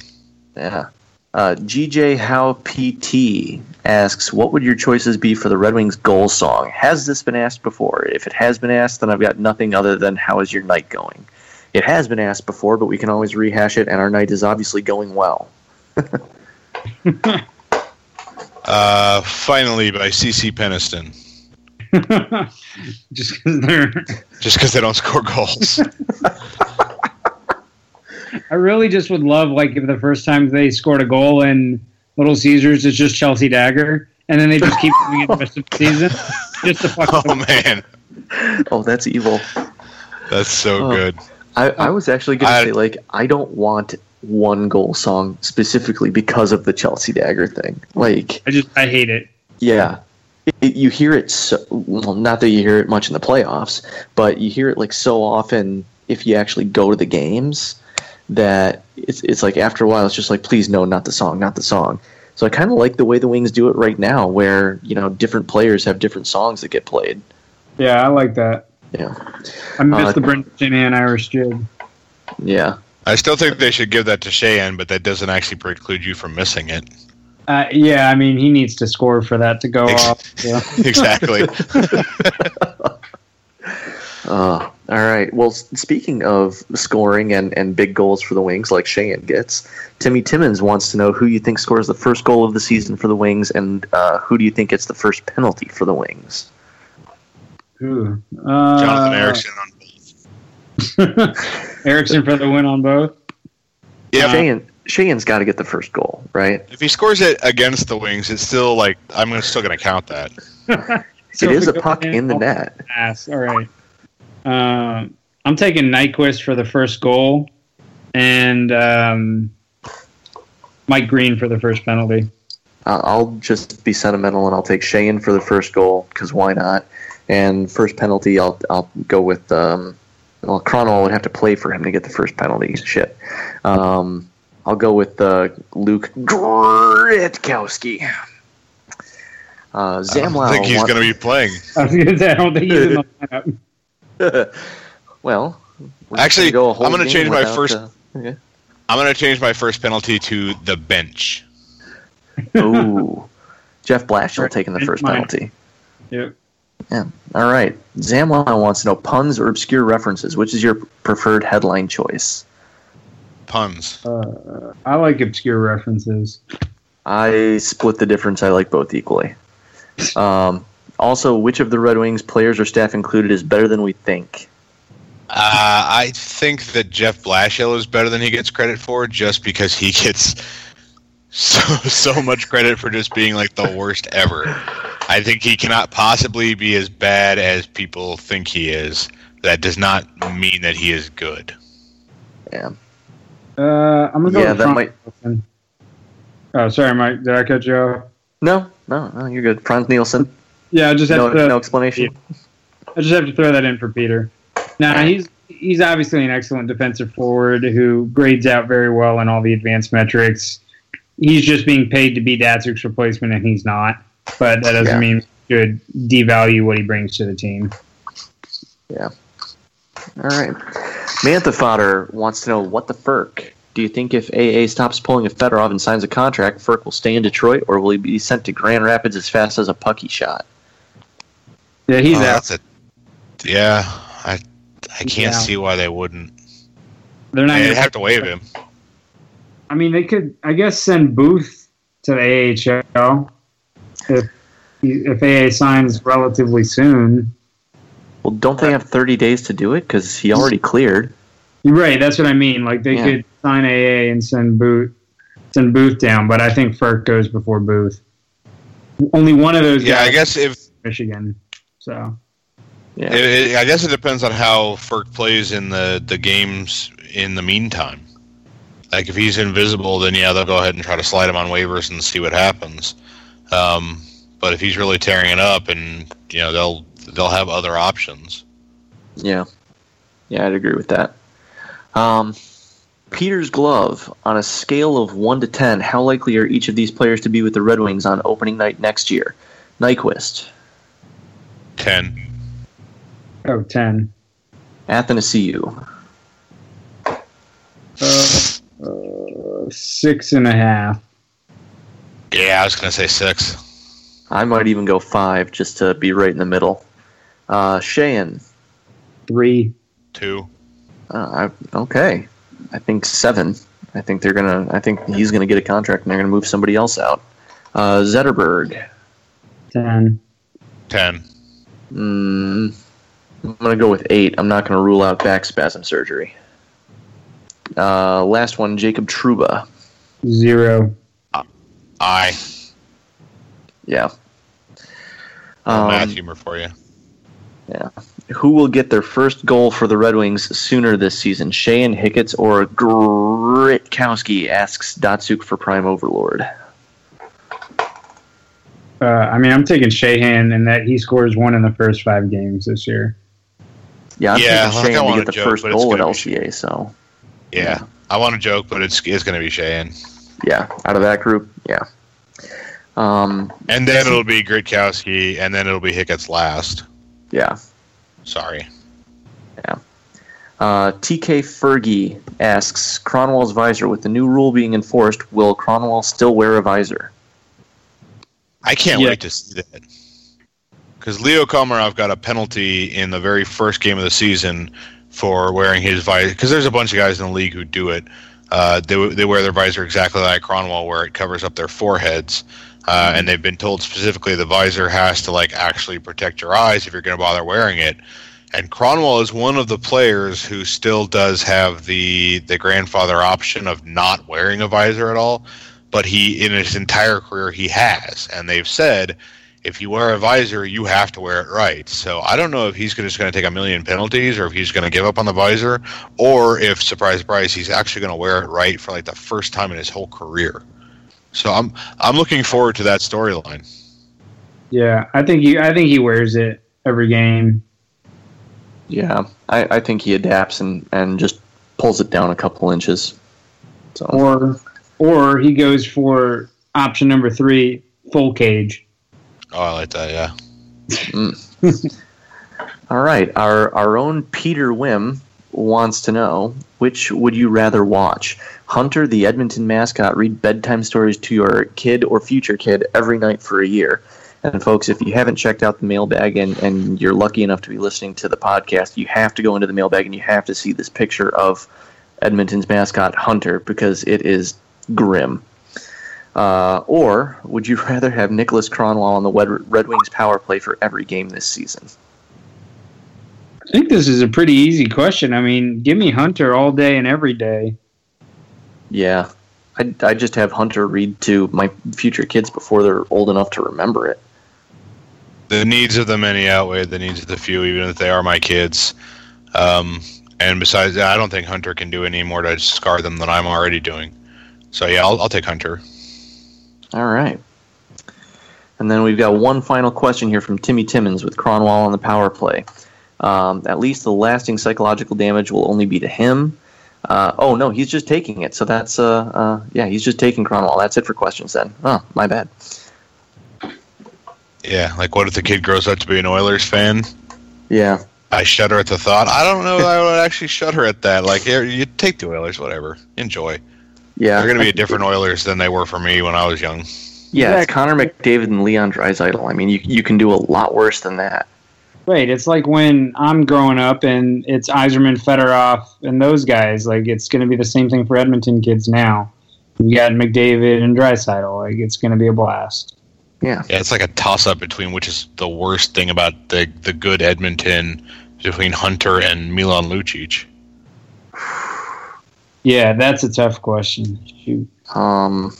Yeah. Uh, GJ How PT asks, "What would your choices be for the Red Wings goal song? Has this been asked before? If it has been asked, then I've got nothing other than how is your night going? It has been asked before, but we can always rehash it, and our night is obviously going well. *laughs* *laughs* Uh, finally, by CC Peniston. *laughs* Just because they're. Just because they don't score goals. *laughs* I really just would love like if the first time they scored a goal in Little Caesars, it's just Chelsea Dagger, and then they just keep doing it the rest of the season, just to fuck. oh them. man, Oh, that's evil. that's so Oh. good. I, I was actually going to I- say, like, I don't want one goal song specifically because of the Chelsea Dagger thing. Like, I just I hate it. Yeah. It, you hear it so well, not that you hear it much in the playoffs, but you hear it like so often if you actually go to the games that it's it's like after a while it's just like please no not the song not the song so i kind of like the way the wings do it right now where you know different players have different songs that get played Yeah, I like that. yeah I miss Uh, the Brendan Shanahan Irish jig. yeah I still think they should give that to Sheahan, but that doesn't actually preclude you from missing it. Uh, yeah, I mean he needs to score for that to go Ex- off. *laughs* So. exactly. *laughs* Uh, all right. Well, speaking of scoring and, and big goals for the Wings, like Sheahan gets, Timmy Timmons wants to know who you think scores the first goal of the season for the Wings, and uh, who do you think gets the first penalty for the Wings? Ooh. Uh, Jonathan Ericsson on both. *laughs* Ericsson for the win on both. Yeah, Sheahan, Sheahan's got to get the first goal, right? if he scores it against the Wings, it's still like I'm still going to count that. *laughs* So it is a puck in the net. Pass. All right. Um, I'm taking Nyquist for the first goal, and um, Mike Green for the first penalty. I'll just be sentimental and I'll take Sheahan for the first goal because why not? And first penalty, I'll I'll go with um, well, Kronwall would have to play for him to get the first penalty. Shit. Um, I'll go with uh, Luke Witkowski. Uh, I don't think he's going to be playing. *laughs* I was gonna say I don't think he's in the lineup. *laughs* well, Actually, go I'm gonna change my first- uh, okay. I'm going to change my first penalty to the bench. Ooh, Jeff Blashill Right, taking the first penalty. Yep. All right. Zamwa wants to know puns or obscure references. Which is your preferred headline choice? Puns. Uh, I like obscure references. I split the difference. I like both equally. Um, also, which of the Red Wings players or staff included is better than we think? Uh, I think that Jeff Blashill is better than he gets credit for, just because he gets *laughs* so so much credit for just being like the worst ever. I think he cannot possibly be as bad as people think he is. That does not mean that he is good. Yeah. Uh, I'm gonna go Yeah, that Frans might- Oh, sorry, Mike. Did I cut you off? No, no, no. You're good. Frans Nielsen. Yeah, I just have No, to. no explanation. *laughs* I just have to throw that in for Peter. Now he's he's obviously an excellent defensive forward who grades out very well in all the advanced metrics. He's just being paid to be Datsyuk's replacement, and he's not. But that doesn't Yeah. mean we should devalue what he brings to the team. Yeah. All right. Mantha Fodder wants to know what the Frk. Do you think if AA stops pulling a Fedorov and signs a contract, Frk will stay in Detroit, or will he be sent to Grand Rapids as fast as a pucky shot? Yeah, he's Oh, out. that's a yeah. I I can't Yeah. see why they wouldn't. They're not. They'd have to waive him. I mean, they could, I guess, send Booth to the AHL if if AA signs relatively soon. Well, don't they have 30 days to do it? Because he already cleared. Right, that's what I mean. Like they Yeah. could sign AA and send Booth send Booth down, but I think Frk goes before Booth. Only one of those Yeah, guys I guess if Michigan. So Yeah. It, it, I guess it depends on how Frk plays in the, the games in the meantime. Like if he's invisible, then yeah, they'll go ahead and try to slide him on waivers and see what happens. Um, but if he's really tearing it up, and you know they'll they'll have other options. Yeah, yeah, I'd agree with that. Um, Peter's glove on a scale of one to ten. How likely are each of these players to be with the Red Wings on opening night next year? Nyquist, Ten. oh 10. Athanasiou, Uh, uh, six and a half. Yeah, I was gonna say six. I might even go five just to be right in the middle. Uh, Sheahan, Three. Two. uh, I, okay, I think seven. I think they're gonna. I think he's gonna get a contract and they're gonna move somebody else out. Uh, Zetterberg, Ten. Ten. Mm, I'm gonna go with eight. I'm not gonna rule out back spasm surgery. Uh, last one, Jacob Trouba. Zero. I. Yeah. math Um, humor for you. Yeah. Who will get their first goal for the Red Wings sooner this season? Shane Hicketts or Witkowski? Asks Datsyuk for Prime Overlord. Uh, I mean, I'm taking Sheahan and that he scores one in the first five games this year. Yeah, I'm Yeah, taking like I Shane to wanna get the joke, first but it's goal at gonna be LCA. So Yeah, I want to joke, but it's it's gonna be Sheahan, yeah, out of that group, yeah. Um, and then it'll be Witkowski, and then it'll be Hicketts last. yeah. Sorry. Uh, TK Fergie asks Kronwall's visor. With the new rule being enforced, will Kronwall still wear a visor? I can't Yeah. wait to see that. Because Leo Komarov got a penalty in the very first game of the season for wearing his visor. Because there's a bunch of guys in the league who do it. Uh, they, they wear their visor exactly like Kronwall, where it covers up their foreheads. Uh, and they've been told specifically the visor has to like actually protect your eyes if you're going to bother wearing it. And Cronwell is one of the players who still does have the the grandfather option of not wearing a visor at all. But he, in his entire career, he has, and they've said if you wear a visor, you have to wear it right. So I don't know if he's just going to take a million penalties, or if he's going to give up on the visor, or if surprise, surprise, he's actually going to wear it right for like the first time in his whole career. So I'm I'm looking forward to that storyline. Yeah, I think he. I think he wears it every game. Yeah, I, I think he adapts and, and just pulls it down a couple inches. So Or, or he goes for option number three, full cage. Oh, I like that. Yeah. Mm. *laughs* All right, our our own Peter Wim wants to know which would you rather watch? Hunter, the Edmonton mascot, read bedtime stories to your kid or future kid every night for a year. And folks, if you haven't checked out the mailbag and, and you're lucky enough to be listening to the podcast, you have to go into the mailbag and you have to see this picture of Edmonton's mascot, Hunter, because it is grim. Uh, or would you *laughs* rather have Niklas Kronwall on the Red Wings power play for every game this season? I think this is a pretty easy question. I mean, give me Hunter all day and every day. Yeah, I I just have Hunter read to my future kids before they're old enough to remember it. The needs of the many outweigh the needs of the few, even if they are my kids. Um, and besides that, I don't think Hunter can do any more to scar them than I'm already doing. So yeah, I'll, I'll take Hunter. All right. And then we've got one final question here from Timmy Timmons with Kronwall on the power play. Um, at least the lasting psychological damage will only be to him. Uh, oh no, he's just taking it. So that's uh, uh yeah, he's just taking Kronwall. That's it for questions then. Oh, my bad. Yeah, like what if the kid grows up to be an Oilers fan? Yeah, I shudder at the thought. I don't know I would actually shudder at that. Like, here, you take the Oilers, whatever. Enjoy. Yeah. They're going to be a different Oilers than they were for me when I was young. Yeah, it's Connor McDavid and Leon Draisaitl. I mean, you you can do a lot worse than that. Right. It's like when I'm growing up and it's Yzerman, Fedorov, and those guys. Like it's going to be the same thing for Edmonton kids now. You got McDavid and Draisaitl. Like it's going to be a blast. Yeah. Yeah, it's like a toss up between which is the worst thing about the the good Edmonton between Hunter and Milan Lucic. *sighs* *sighs* *sighs* Yeah, that's a tough question. Shoot. Um,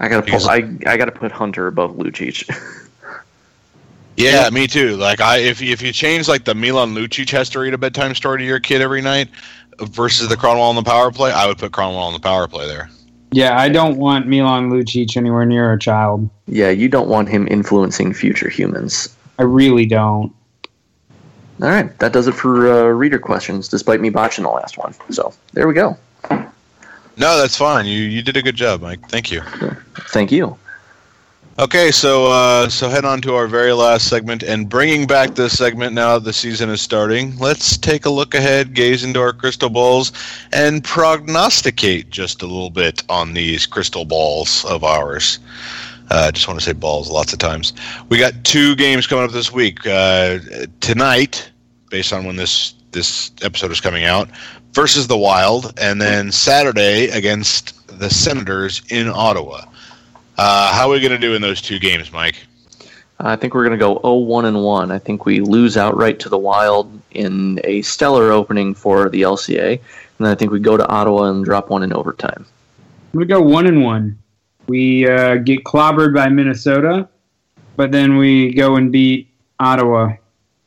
I gotta Because- put I, I gotta put Hunter above Lucic. *laughs* Yeah, me too. Like I, if if you change like the Milan Lucic has to read a bedtime story to your kid every night versus the Kronwall on the power play, I would put Kronwall on the power play there. Yeah, I don't want Milan Lucic anywhere near a child. yeah, you don't want him influencing future humans. I really don't. All right, that does it for uh, reader questions, despite me botching the last one. So there we go. No, that's fine. You you did a good job, Mike. Thank you. Thank you. Okay, so uh, so head on to our very last segment, and bringing back this segment now that the season is starting. Let's take a look ahead, gaze into our crystal balls, and prognosticate just a little bit on these crystal balls of ours. I uh, just want to say balls lots of times. We got two games coming up this week. Uh, tonight, based on when this this episode is coming out, versus the Wild, and then Saturday against the Senators in Ottawa. Uh, how are we going to do in those two games, Mike? I think we're going to go 0-1 and 1. I think we lose outright to the Wild in a stellar opening for the LCA, and then I think we go to Ottawa and drop one in overtime. I'm go one and one. We uh, get clobbered by Minnesota, but then we go and beat Ottawa.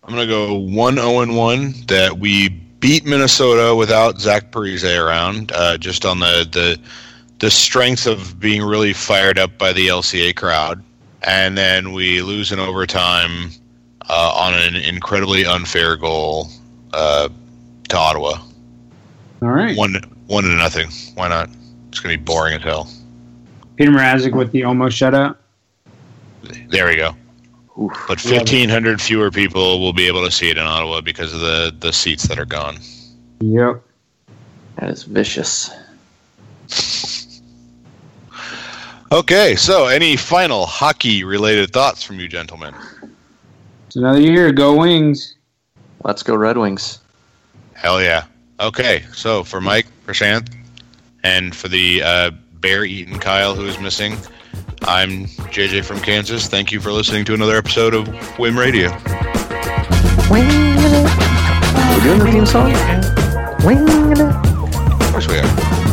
I'm going to go 1 0 and 1 that we beat Minnesota without Zach Parise around, uh, just on the, the the strength of being really fired up by the LCA crowd. And then we lose in overtime uh, on an incredibly unfair goal uh, to Ottawa. All right. One, one to nothing. Why not? It's going to be boring as hell. Peter Mrazek with the almost shutout. There we go. Oof. But 1,500 fewer people will be able to see it in Ottawa because of the, the seats that are gone. Yep. That is vicious. Okay, so any final hockey related thoughts from you gentlemen? It's another year. Go Wings. Let's go Red Wings. Hell yeah. Okay, so for Mike, Prashant, and for the uh, bear eaten Kyle who is missing, I'm JJ from Kansas. Thank you for listening to another episode of Wim Radio. We're doing the theme song? Of course we are.